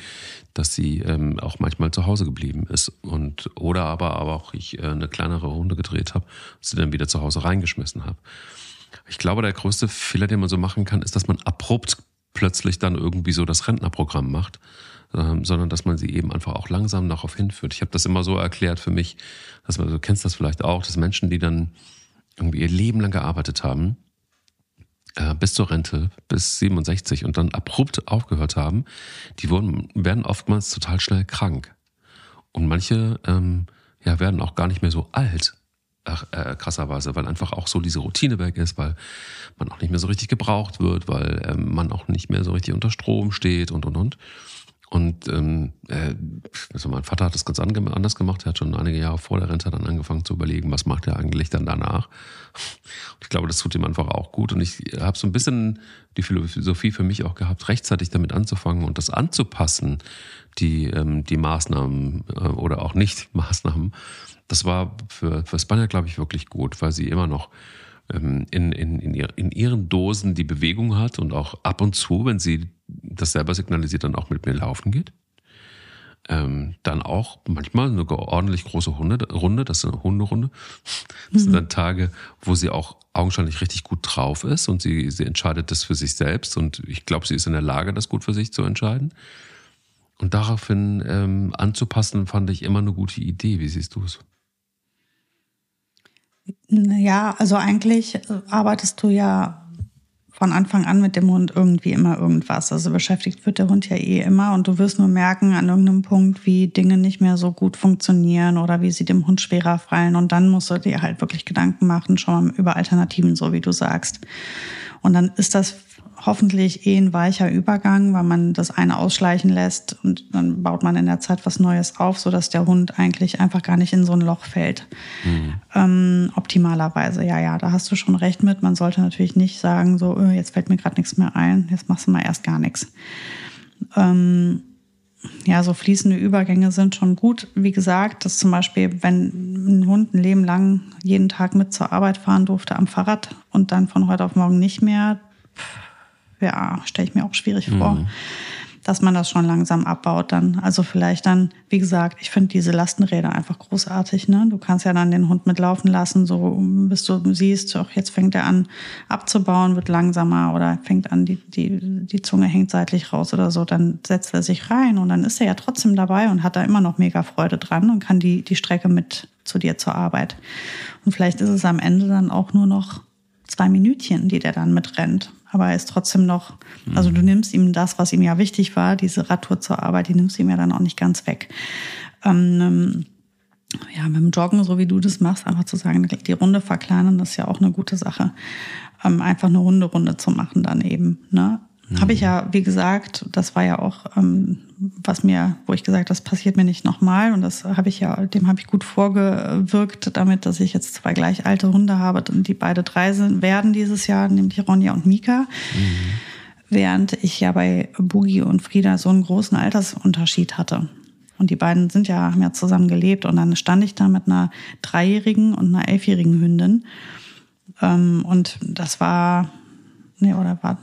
dass sie ähm, auch manchmal zu Hause geblieben ist und oder aber, aber auch ich äh, eine kleinere Runde gedreht habe, sie dann wieder zu Hause reingeschmissen habe. Ich glaube, der größte Fehler, den man so machen kann, ist, dass man abrupt plötzlich dann irgendwie so das Rentnerprogramm macht, ähm, sondern dass man sie eben einfach auch langsam darauf hinführt. Ich habe das immer so erklärt für mich, dass man, du kennst das vielleicht auch, dass Menschen, die dann irgendwie ihr Leben lang gearbeitet haben, äh, bis zur Rente, bis 67 und dann abrupt aufgehört haben, die wurden, werden oftmals total schnell krank. Und manche ähm, ja, werden auch gar nicht mehr so alt, ach, äh, krasserweise, weil einfach auch so diese Routine weg ist, weil man auch nicht mehr so richtig gebraucht wird, weil ähm, man auch nicht mehr so richtig unter Strom steht und und und. Und ähm, äh, also mein Vater hat das ganz anders gemacht. Er hat schon einige Jahre vor der Rente dann angefangen zu überlegen, was macht er eigentlich dann danach. Und ich glaube, das tut ihm einfach auch gut. Und ich habe so ein bisschen die Philosophie für mich auch gehabt, rechtzeitig damit anzufangen und das anzupassen, die, ähm, die Maßnahmen äh, oder auch nicht Maßnahmen. Das war für, für Spanier, glaube ich, wirklich gut, weil sie immer noch ähm, in, in, in, in ihren Dosen die Bewegung hat und auch ab und zu, wenn sie das selber signalisiert, dann auch mit mir laufen geht. Ähm, dann auch manchmal eine ordentlich große Hunde, Runde, das ist eine Hunderunde. Das mhm. sind dann Tage, wo sie auch augenscheinlich richtig gut drauf ist und sie, sie entscheidet das für sich selbst und ich glaube, sie ist in der Lage, das gut für sich zu entscheiden. Und daraufhin ähm, anzupassen, fand ich immer eine gute Idee. Wie siehst du es? Ja, also eigentlich arbeitest du ja von Anfang an mit dem Hund irgendwie immer irgendwas. Also beschäftigt wird der Hund ja eh immer und du wirst nur merken an irgendeinem Punkt, wie Dinge nicht mehr so gut funktionieren oder wie sie dem Hund schwerer fallen. Und dann musst du dir halt wirklich Gedanken machen, schon mal über Alternativen, so wie du sagst. Und dann ist das hoffentlich eh ein weicher Übergang, weil man das eine ausschleichen lässt und dann baut man in der Zeit was Neues auf, sodass der Hund eigentlich einfach gar nicht in so ein Loch fällt. Mhm. Ähm, optimalerweise, ja, ja, da hast du schon recht mit. Man sollte natürlich nicht sagen, so, öh, jetzt fällt mir gerade nichts mehr ein, jetzt machst du mal erst gar nichts. Ähm, ja, so fließende Übergänge sind schon gut. Wie gesagt, dass zum Beispiel, wenn ein Hund ein Leben lang jeden Tag mit zur Arbeit fahren durfte am Fahrrad und dann von heute auf morgen nicht mehr, ja, stelle ich mir auch schwierig vor, mhm. dass man das schon langsam abbaut dann. Also vielleicht dann, wie gesagt, ich finde diese Lastenräder einfach großartig. Ne? Du kannst ja dann den Hund mitlaufen lassen, so bis du siehst, auch jetzt fängt er an abzubauen, wird langsamer oder fängt an, die, die, die Zunge hängt seitlich raus oder so, dann setzt er sich rein und dann ist er ja trotzdem dabei und hat da immer noch mega Freude dran und kann die, die Strecke mit zu dir zur Arbeit. Und vielleicht ist es am Ende dann auch nur noch zwei Minütchen, die der dann mitrennt aber er ist trotzdem noch, also du nimmst ihm das, was ihm ja wichtig war, diese Radtour zur Arbeit, die nimmst du ihm ja dann auch nicht ganz weg. Ähm, ja, mit dem Joggen, so wie du das machst, einfach zu sagen, die Runde verkleinern, das ist ja auch eine gute Sache. Ähm, einfach eine Hunderunde zu machen dann eben. Ne? Mhm. Habe ich ja, wie gesagt, das war ja auch, ähm, was mir, wo ich gesagt, das passiert mir nicht nochmal. Und das habe ich ja, dem habe ich gut vorgewirkt, damit, dass ich jetzt zwei gleich alte Hunde habe, die beide drei sind, werden dieses Jahr, nämlich Ronja und Mika. Mhm. Während ich ja bei Boogie und Frieda so einen großen Altersunterschied hatte. Und die beiden sind ja, haben ja zusammen gelebt. Und dann stand ich da mit einer dreijährigen und einer elfjährigen Hündin. Ähm, und das war, nee, oder war,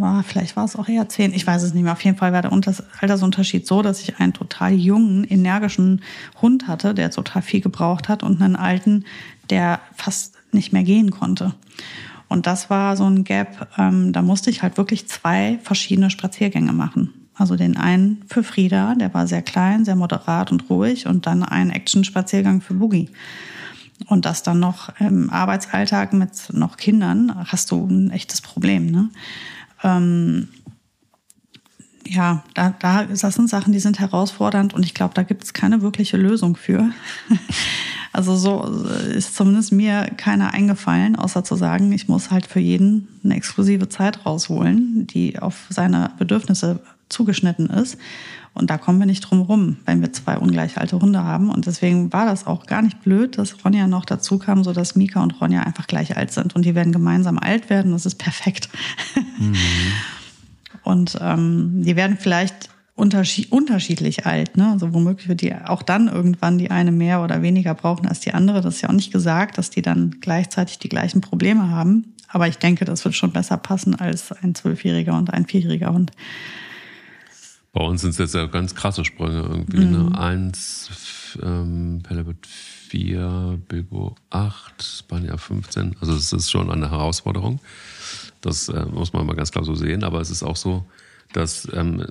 war, vielleicht war es auch eher zehn, ich weiß es nicht mehr. Auf jeden Fall war der Altersunterschied so, dass ich einen total jungen, energischen Hund hatte, der total viel gebraucht hat und einen alten, der fast nicht mehr gehen konnte. Und das war so ein Gap, ähm, da musste ich halt wirklich zwei verschiedene Spaziergänge machen. Also den einen für Frieda, der war sehr klein, sehr moderat und ruhig und dann einen Action-Spaziergang für Boogie. Und das dann noch im Arbeitsalltag mit noch Kindern, hast du ein echtes Problem. Ne? Ähm, ja, da, da, das sind Sachen, die sind herausfordernd und ich glaube, da gibt es keine wirkliche Lösung für. also so ist zumindest mir keiner eingefallen, außer zu sagen, ich muss halt für jeden eine exklusive Zeit rausholen, die auf seine Bedürfnisse zugeschnitten ist. Und da kommen wir nicht drum rum, wenn wir zwei ungleich alte Hunde haben. Und deswegen war das auch gar nicht blöd, dass Ronja noch dazu kam, so dass Mika und Ronja einfach gleich alt sind. Und die werden gemeinsam alt werden. Das ist perfekt. Mhm. und ähm, die werden vielleicht unterschiedlich alt. Ne? Also womöglich wird die auch dann irgendwann die eine mehr oder weniger brauchen als die andere. Das ist ja auch nicht gesagt, dass die dann gleichzeitig die gleichen Probleme haben. Aber ich denke, das wird schon besser passen als ein Zwölfjähriger und ein Vierjähriger Hund. Bei uns sind es jetzt ja ganz krasse Sprünge irgendwie. Ne? Mhm. Ne? Eins, ähm, Pellerbit 4, Bilbo 8, Spanier 15. Also es ist schon eine Herausforderung. Das äh, muss man mal ganz klar so sehen. Aber es ist auch so, dass ähm,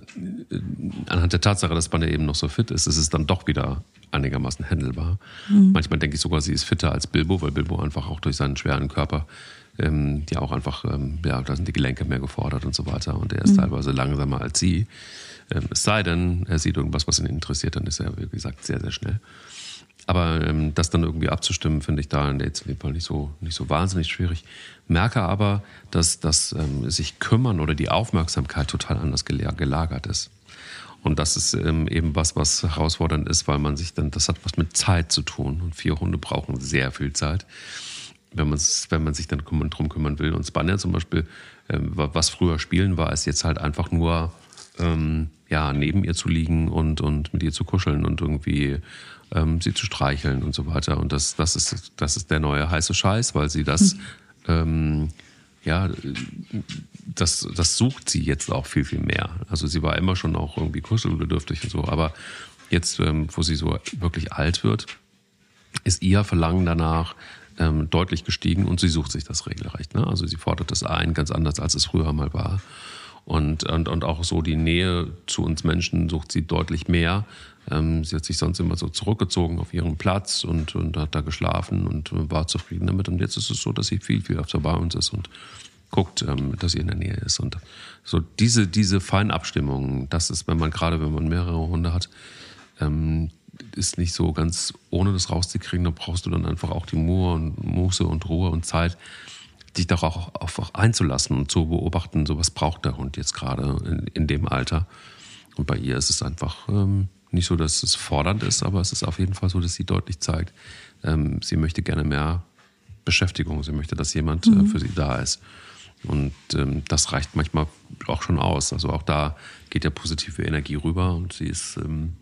anhand der Tatsache, dass Spanier eben noch so fit ist, ist es dann doch wieder einigermaßen handelbar. Mhm. Manchmal denke ich sogar, sie ist fitter als Bilbo, weil Bilbo einfach auch durch seinen schweren Körper ähm, ja auch einfach, ähm, ja, da sind die Gelenke mehr gefordert und so weiter. Und er ist mhm. teilweise langsamer als sie. Ähm, es sei denn, er sieht irgendwas, was ihn interessiert, dann ist er, wie gesagt, sehr, sehr schnell. Aber ähm, das dann irgendwie abzustimmen, finde ich da jetzt in dem Fall nicht so, nicht so wahnsinnig schwierig. Merke aber, dass das ähm, sich kümmern oder die Aufmerksamkeit total anders gelagert ist. Und das ist ähm, eben was, was herausfordernd ist, weil man sich dann, das hat was mit Zeit zu tun. Und vier Hunde brauchen sehr viel Zeit, wenn, wenn man sich dann drum kümmern will. Und Spanier zum Beispiel, ähm, was früher Spielen war, ist jetzt halt einfach nur ähm, ja, neben ihr zu liegen und, und mit ihr zu kuscheln und irgendwie ähm, sie zu streicheln und so weiter. Und das, das, ist, das ist der neue heiße Scheiß, weil sie das, mhm. ähm, ja, das, das sucht sie jetzt auch viel, viel mehr. Also sie war immer schon auch irgendwie kuschelbedürftig und so, aber jetzt, ähm, wo sie so wirklich alt wird, ist ihr Verlangen danach ähm, deutlich gestiegen und sie sucht sich das regelrecht. Ne? Also sie fordert das ein, ganz anders als es früher mal war. Und, und, und auch so die Nähe zu uns Menschen sucht sie deutlich mehr. Ähm, sie hat sich sonst immer so zurückgezogen auf ihren Platz und, und hat da geschlafen und war zufrieden damit. Und jetzt ist es so, dass sie viel, viel öfter bei uns ist und guckt, ähm, dass sie in der Nähe ist. Und so diese, diese Feinabstimmung, das ist, wenn man gerade, wenn man mehrere Hunde hat, ähm, ist nicht so ganz ohne das rauszukriegen. Da brauchst du dann einfach auch die Muße und Ruhe und Zeit, dich doch auch einzulassen und zu beobachten, so was braucht der Hund jetzt gerade in, in dem Alter. Und bei ihr ist es einfach ähm, nicht so, dass es fordernd ist, aber es ist auf jeden Fall so, dass sie deutlich zeigt, ähm, sie möchte gerne mehr Beschäftigung, sie möchte, dass jemand äh, mhm. äh, für sie da ist. Und ähm, das reicht manchmal auch schon aus. Also auch da geht ja positive Energie rüber und sie ist ähm,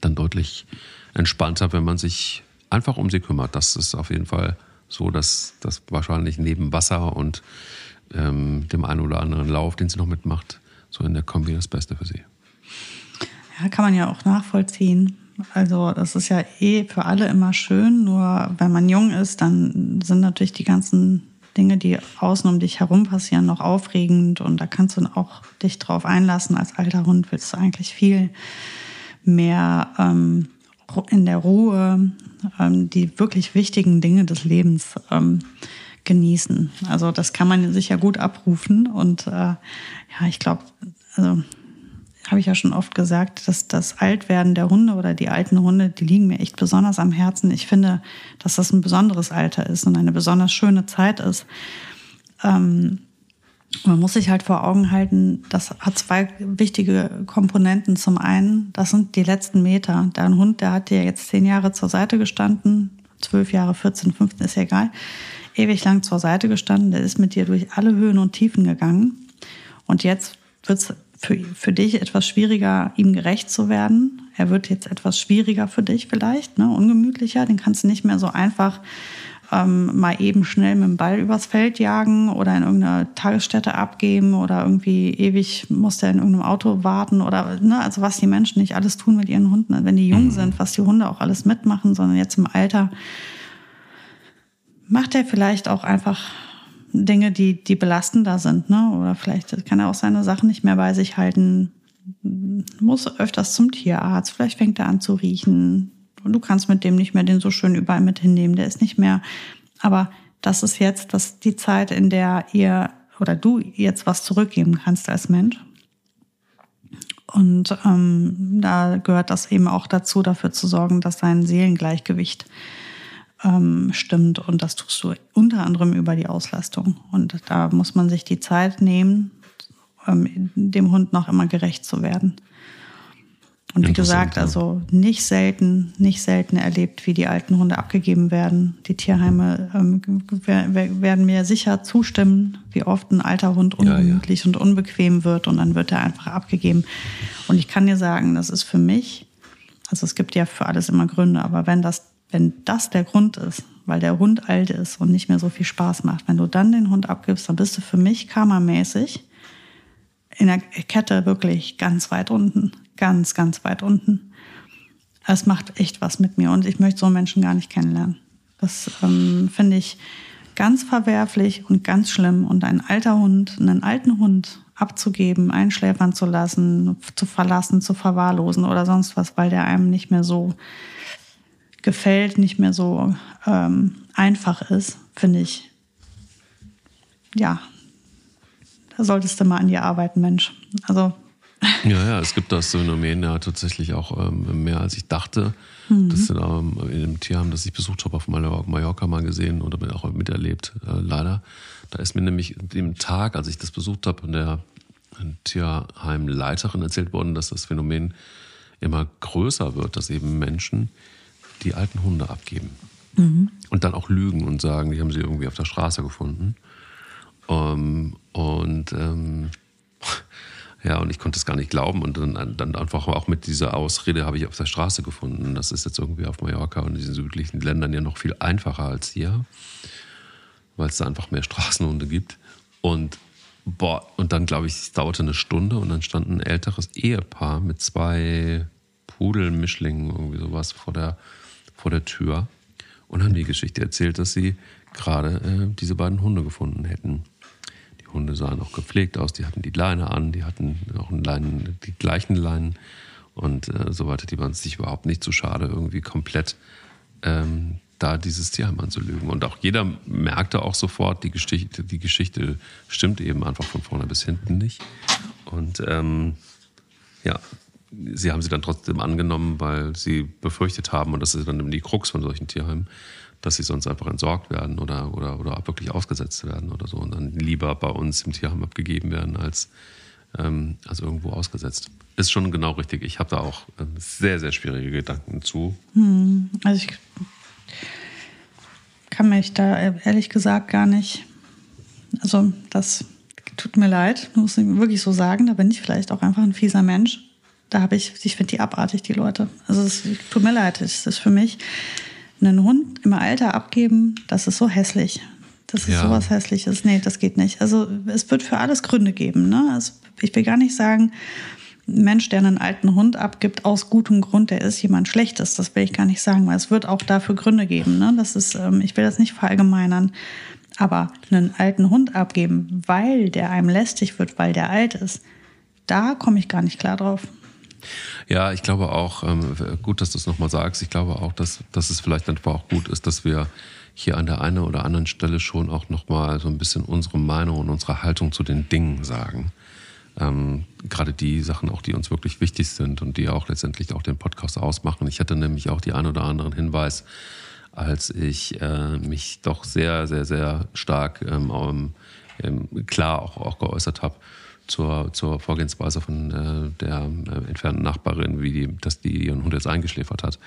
dann deutlich entspannter, wenn man sich einfach um sie kümmert. Das ist auf jeden Fall so dass das wahrscheinlich neben Wasser und ähm, dem einen oder anderen Lauf, den sie noch mitmacht, so in der Kombi das Beste für sie. Ja, kann man ja auch nachvollziehen. Also das ist ja eh für alle immer schön, nur wenn man jung ist, dann sind natürlich die ganzen Dinge, die außen um dich herum passieren, noch aufregend und da kannst du auch dich drauf einlassen. Als alter Hund willst du eigentlich viel mehr ähm, in der Ruhe ähm, die wirklich wichtigen Dinge des Lebens ähm, genießen. Also das kann man sich ja gut abrufen und äh, ja, ich glaube, also habe ich ja schon oft gesagt, dass das Altwerden der Hunde oder die alten Hunde, die liegen mir echt besonders am Herzen. Ich finde, dass das ein besonderes Alter ist und eine besonders schöne Zeit ist. Ähm, man muss sich halt vor Augen halten, das hat zwei wichtige Komponenten. Zum einen, das sind die letzten Meter. Dein Hund, der hat dir jetzt zehn Jahre zur Seite gestanden, zwölf Jahre, 14, 15, ist ja egal, ewig lang zur Seite gestanden. Der ist mit dir durch alle Höhen und Tiefen gegangen. Und jetzt wird es für, für dich etwas schwieriger, ihm gerecht zu werden. Er wird jetzt etwas schwieriger für dich vielleicht, ne? ungemütlicher. Den kannst du nicht mehr so einfach ähm, mal eben schnell mit dem Ball übers Feld jagen oder in irgendeine Tagesstätte abgeben oder irgendwie ewig muss der in irgendeinem Auto warten oder ne, also was die Menschen nicht alles tun mit ihren Hunden, wenn die jung mhm. sind, was die Hunde auch alles mitmachen, sondern jetzt im Alter macht er vielleicht auch einfach Dinge, die, die belastender sind, ne? Oder vielleicht kann er auch seine Sachen nicht mehr bei sich halten, muss öfters zum Tierarzt, vielleicht fängt er an zu riechen, du kannst mit dem nicht mehr den so schön überall mit hinnehmen, der ist nicht mehr. Aber das ist jetzt das, die Zeit, in der ihr oder du jetzt was zurückgeben kannst als Mensch. Und ähm, da gehört das eben auch dazu, dafür zu sorgen, dass dein Seelengleichgewicht ähm, stimmt. Und das tust du unter anderem über die Auslastung. Und da muss man sich die Zeit nehmen, ähm, dem Hund noch immer gerecht zu werden. Und wie gesagt, also nicht selten, nicht selten erlebt, wie die alten Hunde abgegeben werden. Die Tierheime ähm, werden mir sicher zustimmen, wie oft ein alter Hund ungemütlich ja, ja. und unbequem wird und dann wird er einfach abgegeben. Und ich kann dir sagen, das ist für mich, also es gibt ja für alles immer Gründe, aber wenn das, wenn das der Grund ist, weil der Hund alt ist und nicht mehr so viel Spaß macht, wenn du dann den Hund abgibst, dann bist du für mich karmamäßig in der Kette wirklich ganz weit unten ganz, ganz weit unten. Es macht echt was mit mir und ich möchte so Menschen gar nicht kennenlernen. Das ähm, finde ich ganz verwerflich und ganz schlimm. Und ein alter Hund, einen alten Hund abzugeben, einschläfern zu lassen, zu verlassen, zu verwahrlosen oder sonst was, weil der einem nicht mehr so gefällt, nicht mehr so ähm, einfach ist, finde ich, ja, da solltest du mal an dir arbeiten, Mensch. Also ja, ja, es gibt das Phänomen ja tatsächlich auch ähm, mehr als ich dachte. Mhm. Das sind ähm, in dem Tierheim, das ich besucht habe, auf Mallorca mal gesehen oder auch miterlebt, äh, leider. Da ist mir nämlich dem Tag, als ich das besucht habe, von der Tierheimleiterin erzählt worden, dass das Phänomen immer größer wird, dass eben Menschen die alten Hunde abgeben. Mhm. Und dann auch lügen und sagen, die haben sie irgendwie auf der Straße gefunden. Ähm, und ähm, ja, und ich konnte es gar nicht glauben und dann, dann einfach auch mit dieser Ausrede habe ich auf der Straße gefunden. Das ist jetzt irgendwie auf Mallorca und in diesen südlichen Ländern ja noch viel einfacher als hier, weil es da einfach mehr Straßenhunde gibt. Und boah, und dann glaube ich, es dauerte eine Stunde und dann stand ein älteres Ehepaar mit zwei Pudelmischlingen, irgendwie sowas vor der, vor der Tür und haben die Geschichte erzählt, dass sie gerade äh, diese beiden Hunde gefunden hätten. Hunde sahen auch gepflegt aus, die hatten die Leine an, die hatten auch Leinen, die gleichen Leinen und äh, so weiter. Die waren sich überhaupt nicht zu schade, irgendwie komplett ähm, da dieses Tierheim anzulügen. Und auch jeder merkte auch sofort, die Geschichte, die Geschichte stimmt eben einfach von vorne bis hinten nicht. Und ähm, ja, sie haben sie dann trotzdem angenommen, weil sie befürchtet haben, und das ist dann die Krux von solchen Tierheimen, dass sie sonst einfach entsorgt werden oder, oder, oder wirklich ausgesetzt werden oder so und dann lieber bei uns im Tierheim abgegeben werden als, ähm, als irgendwo ausgesetzt. Ist schon genau richtig. Ich habe da auch ähm, sehr, sehr schwierige Gedanken zu. Hm, also ich kann mich da ehrlich gesagt gar nicht, also das tut mir leid, muss ich wirklich so sagen, da bin ich vielleicht auch einfach ein fieser Mensch. Da habe ich, ich finde die abartig, die Leute. Also es tut mir leid, es ist für mich einen Hund im Alter abgeben, das ist so hässlich. Das ist ja. sowas Hässliches. Nee, das geht nicht. Also es wird für alles Gründe geben. Ne? Also, ich will gar nicht sagen, ein Mensch, der einen alten Hund abgibt, aus gutem Grund, der ist jemand Schlechtes. Das will ich gar nicht sagen, weil es wird auch dafür Gründe geben. Ne? Das ist, ähm, ich will das nicht verallgemeinern. Aber einen alten Hund abgeben, weil der einem lästig wird, weil der alt ist, da komme ich gar nicht klar drauf. Ja, ich glaube auch, ähm, gut, dass du es nochmal sagst, ich glaube auch, dass, dass es vielleicht einfach auch gut ist, dass wir hier an der einen oder anderen Stelle schon auch nochmal so ein bisschen unsere Meinung und unsere Haltung zu den Dingen sagen. ähm, gerade die Sachen auch, die uns wirklich wichtig sind und die auch letztendlich auch den Podcast ausmachen. Ich hatte nämlich auch die ein oder anderen Hinweis, als ich äh, mich doch sehr, sehr, sehr stark ähm, ähm, klar auch, auch geäußert habe zur, zur Vorgehensweise von äh, der äh, entfernten Nachbarin, wie die, dass die ihren Hund jetzt eingeschläfert hat,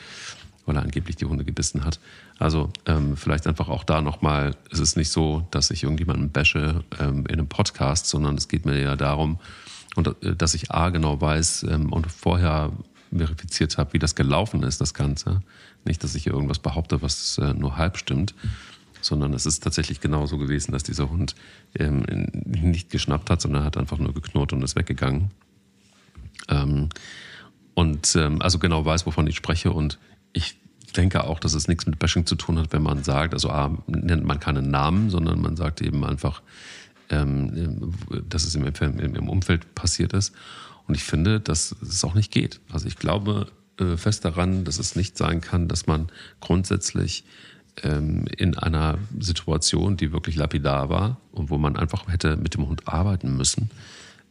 weil er angeblich die Hunde gebissen hat. Also ähm, vielleicht einfach auch da nochmal, es ist nicht so, dass ich irgendjemanden bashe ähm, in einem Podcast, sondern es geht mir ja darum, und, äh, dass ich A genau weiß ähm, und vorher verifiziert habe, wie das gelaufen ist, das Ganze. Nicht, dass ich hier irgendwas behaupte, was äh, nur halb stimmt, sondern es ist tatsächlich genauso gewesen, dass dieser Hund ähm, nicht geschnappt hat, sondern hat einfach nur geknurrt und ist weggegangen. Ähm, und ähm, also genau weiß, wovon ich spreche. Und ich denke auch, dass es nichts mit Bashing zu tun hat, wenn man sagt, also A, nennt man keinen Namen, sondern man sagt eben einfach, ähm, dass es im, im Umfeld passiert ist. Und ich finde, dass es auch nicht geht. Also ich glaube äh, fest daran, dass es nicht sein kann, dass man grundsätzlich ähm, in einer Situation, die wirklich lapidar war und wo man einfach hätte mit dem Hund arbeiten müssen,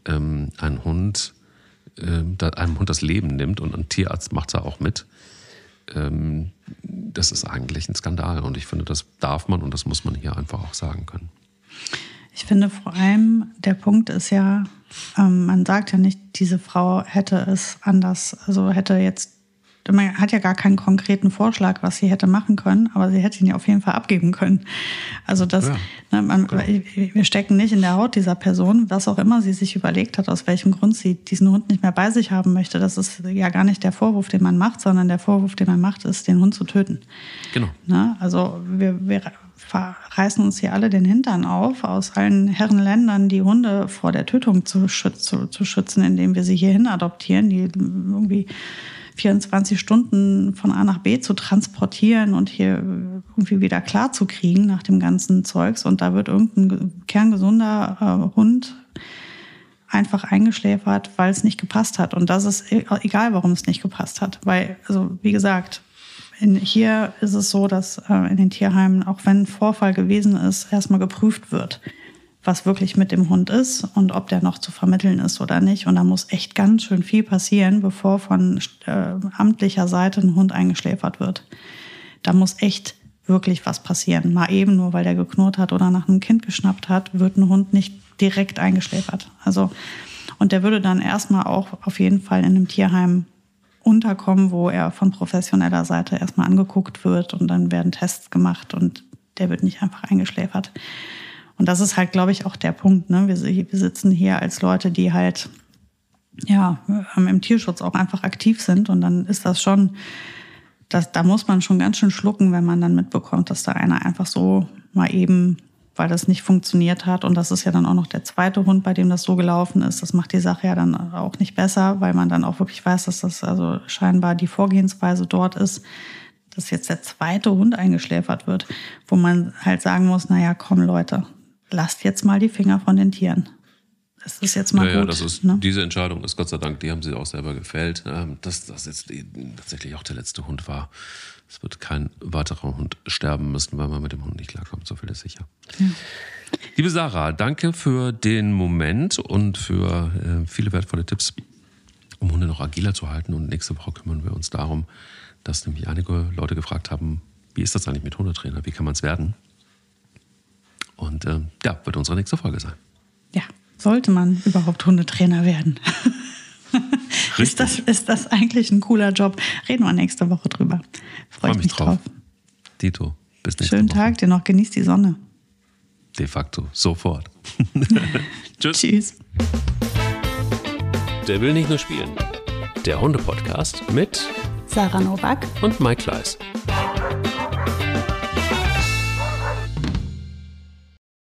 ähm, einen Hund, ähm, einem Hund das Leben nimmt und ein Tierarzt macht da auch mit. Ähm, das ist eigentlich ein Skandal und ich finde, das darf man und das muss man hier einfach auch sagen können. Ich finde vor allem, der Punkt ist ja, ähm, man sagt ja nicht, diese Frau hätte es anders, also hätte jetzt, man hat ja gar keinen konkreten Vorschlag, was sie hätte machen können, aber sie hätte ihn ja auf jeden Fall abgeben können. Also das, ja, ne, man, wir stecken nicht in der Haut dieser Person, was auch immer sie sich überlegt hat, aus welchem Grund sie diesen Hund nicht mehr bei sich haben möchte. Das ist ja gar nicht der Vorwurf, den man macht, sondern der Vorwurf, den man macht, ist, den Hund zu töten. Genau. Ne? Also wir, wir reißen uns hier alle den Hintern auf, aus allen Herrenländern die Hunde vor der Tötung zu, schützen, zu, zu schützen, indem wir sie hierhin adoptieren, die irgendwie 24 Stunden von A nach B zu transportieren und hier irgendwie wieder klar zu kriegen nach dem ganzen Zeugs. Und da wird irgendein kerngesunder äh, Hund einfach eingeschläfert, weil es nicht gepasst hat. Und das ist e-, egal, warum es nicht gepasst hat. Weil, also wie gesagt, in, hier ist es so, dass äh, in den Tierheimen, auch wenn ein Vorfall gewesen ist, erstmal geprüft wird, was wirklich mit dem Hund ist und ob der noch zu vermitteln ist oder nicht. Und da muss echt ganz schön viel passieren, bevor von äh, amtlicher Seite ein Hund eingeschläfert wird. Da muss echt wirklich was passieren. Mal eben nur, weil der geknurrt hat oder nach einem Kind geschnappt hat, wird ein Hund nicht direkt eingeschläfert. Also, und der würde dann erstmal auch auf jeden Fall in einem Tierheim unterkommen, wo er von professioneller Seite erstmal angeguckt wird und dann werden Tests gemacht und der wird nicht einfach eingeschläfert. Und das ist halt, glaube ich, auch der Punkt. Ne? Wir, wir sitzen hier als Leute, die halt ja im Tierschutz auch einfach aktiv sind und dann ist das schon, das, da muss man schon ganz schön schlucken, wenn man dann mitbekommt, dass da einer einfach so mal eben weil das nicht funktioniert hat. Und das ist ja dann auch noch der zweite Hund, bei dem das so gelaufen ist. Das macht die Sache ja dann auch nicht besser, weil man dann auch wirklich weiß, dass das also scheinbar die Vorgehensweise dort ist, dass jetzt der zweite Hund eingeschläfert wird, wo man halt sagen muss, naja, komm Leute, lasst jetzt mal die Finger von den Tieren. Das ist jetzt mal ja, gut. Ja, das ist, ne? Diese Entscheidung ist Gott sei Dank, die haben sie auch selber gefällt, ähm, dass das jetzt tatsächlich auch der letzte Hund war. Es wird kein weiterer Hund sterben müssen, weil man mit dem Hund nicht klarkommt, so viel ist sicher. Ja. Liebe Sarah, danke für den Moment und für äh, viele wertvolle Tipps, um Hunde noch agiler zu halten. Und nächste Woche kümmern wir uns darum, dass nämlich einige Leute gefragt haben, wie ist das eigentlich mit Hundetrainer? Wie kann man es werden? Und äh, ja, wird unsere nächste Folge sein. Ja, sollte man überhaupt Hundetrainer werden? ist, das, ist das eigentlich ein cooler Job? Reden wir nächste Woche drüber. Freue ich mich drauf. drauf. Dito, bis nächste Schönen Woche. Tag dir noch, genieß die Sonne. De facto, sofort. Tschüss. Tschüss. Der will nicht nur spielen. Der Hunde-Podcast mit Sarah Novak und Mike Kleiss.